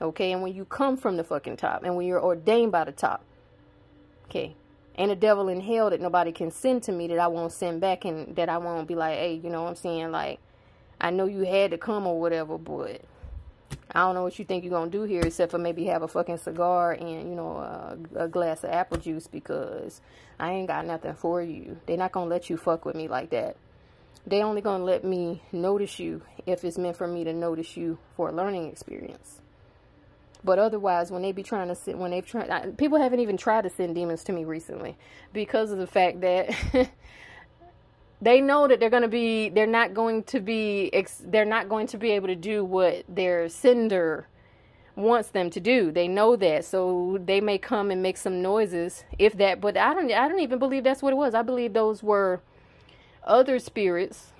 Okay? And when you come from the fucking top and when you're ordained by the top. Okay? Ain't a devil in hell that nobody can send to me that I won't send back and that I won't be like, hey, you know what I'm saying? Like, I know you had to come or whatever, but I don't know what you think you're going to do here except for maybe have a fucking cigar and, you know, a, a glass of apple juice because I ain't got nothing for you. They're not going to let you fuck with me like that. They only going to let me notice you if it's meant for me to notice you for a learning experience. But otherwise, when they be trying to send, when they've tried, people haven't even tried to send demons to me recently because of the fact that (laughs) they know that they're going to be, they're not going to be, they're not going to be able to do what their sender wants them to do. They know that, so they may come and make some noises, if that. But I don't, I don't even believe that's what it was. I believe those were other spirits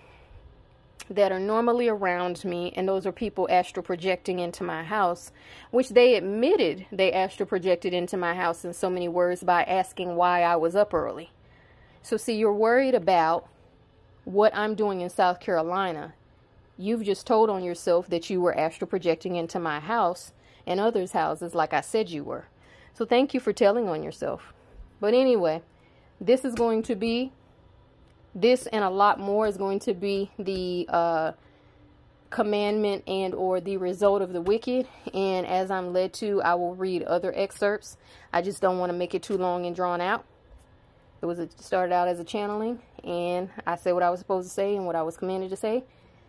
that are normally around me, and those are people astral projecting into my house, which they admitted they astral projected into my house in so many words by asking why I was up early. So, see, you're worried about what I'm doing in South Carolina. You've just told on yourself that you were astral projecting into my house and others' houses, like I said you were. So, thank you for telling on yourself. But anyway, this is going to be this and a lot more is going to be the uh, commandment and or the result of the wicked. And as I'm led to I will read other excerpts. I just don't want to make it too long and drawn out. It was a, started out as a channeling and I said what I was supposed to say and what I was commanded to say.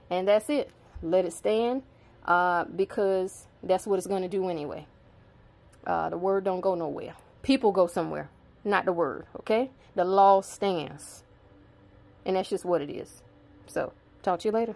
And that's it. Let it stand uh, because that's what it's going to do anyway. Uh, the word don't go nowhere. People go somewhere not the word okay? The law stands and that's just what it is. So, talk to you later.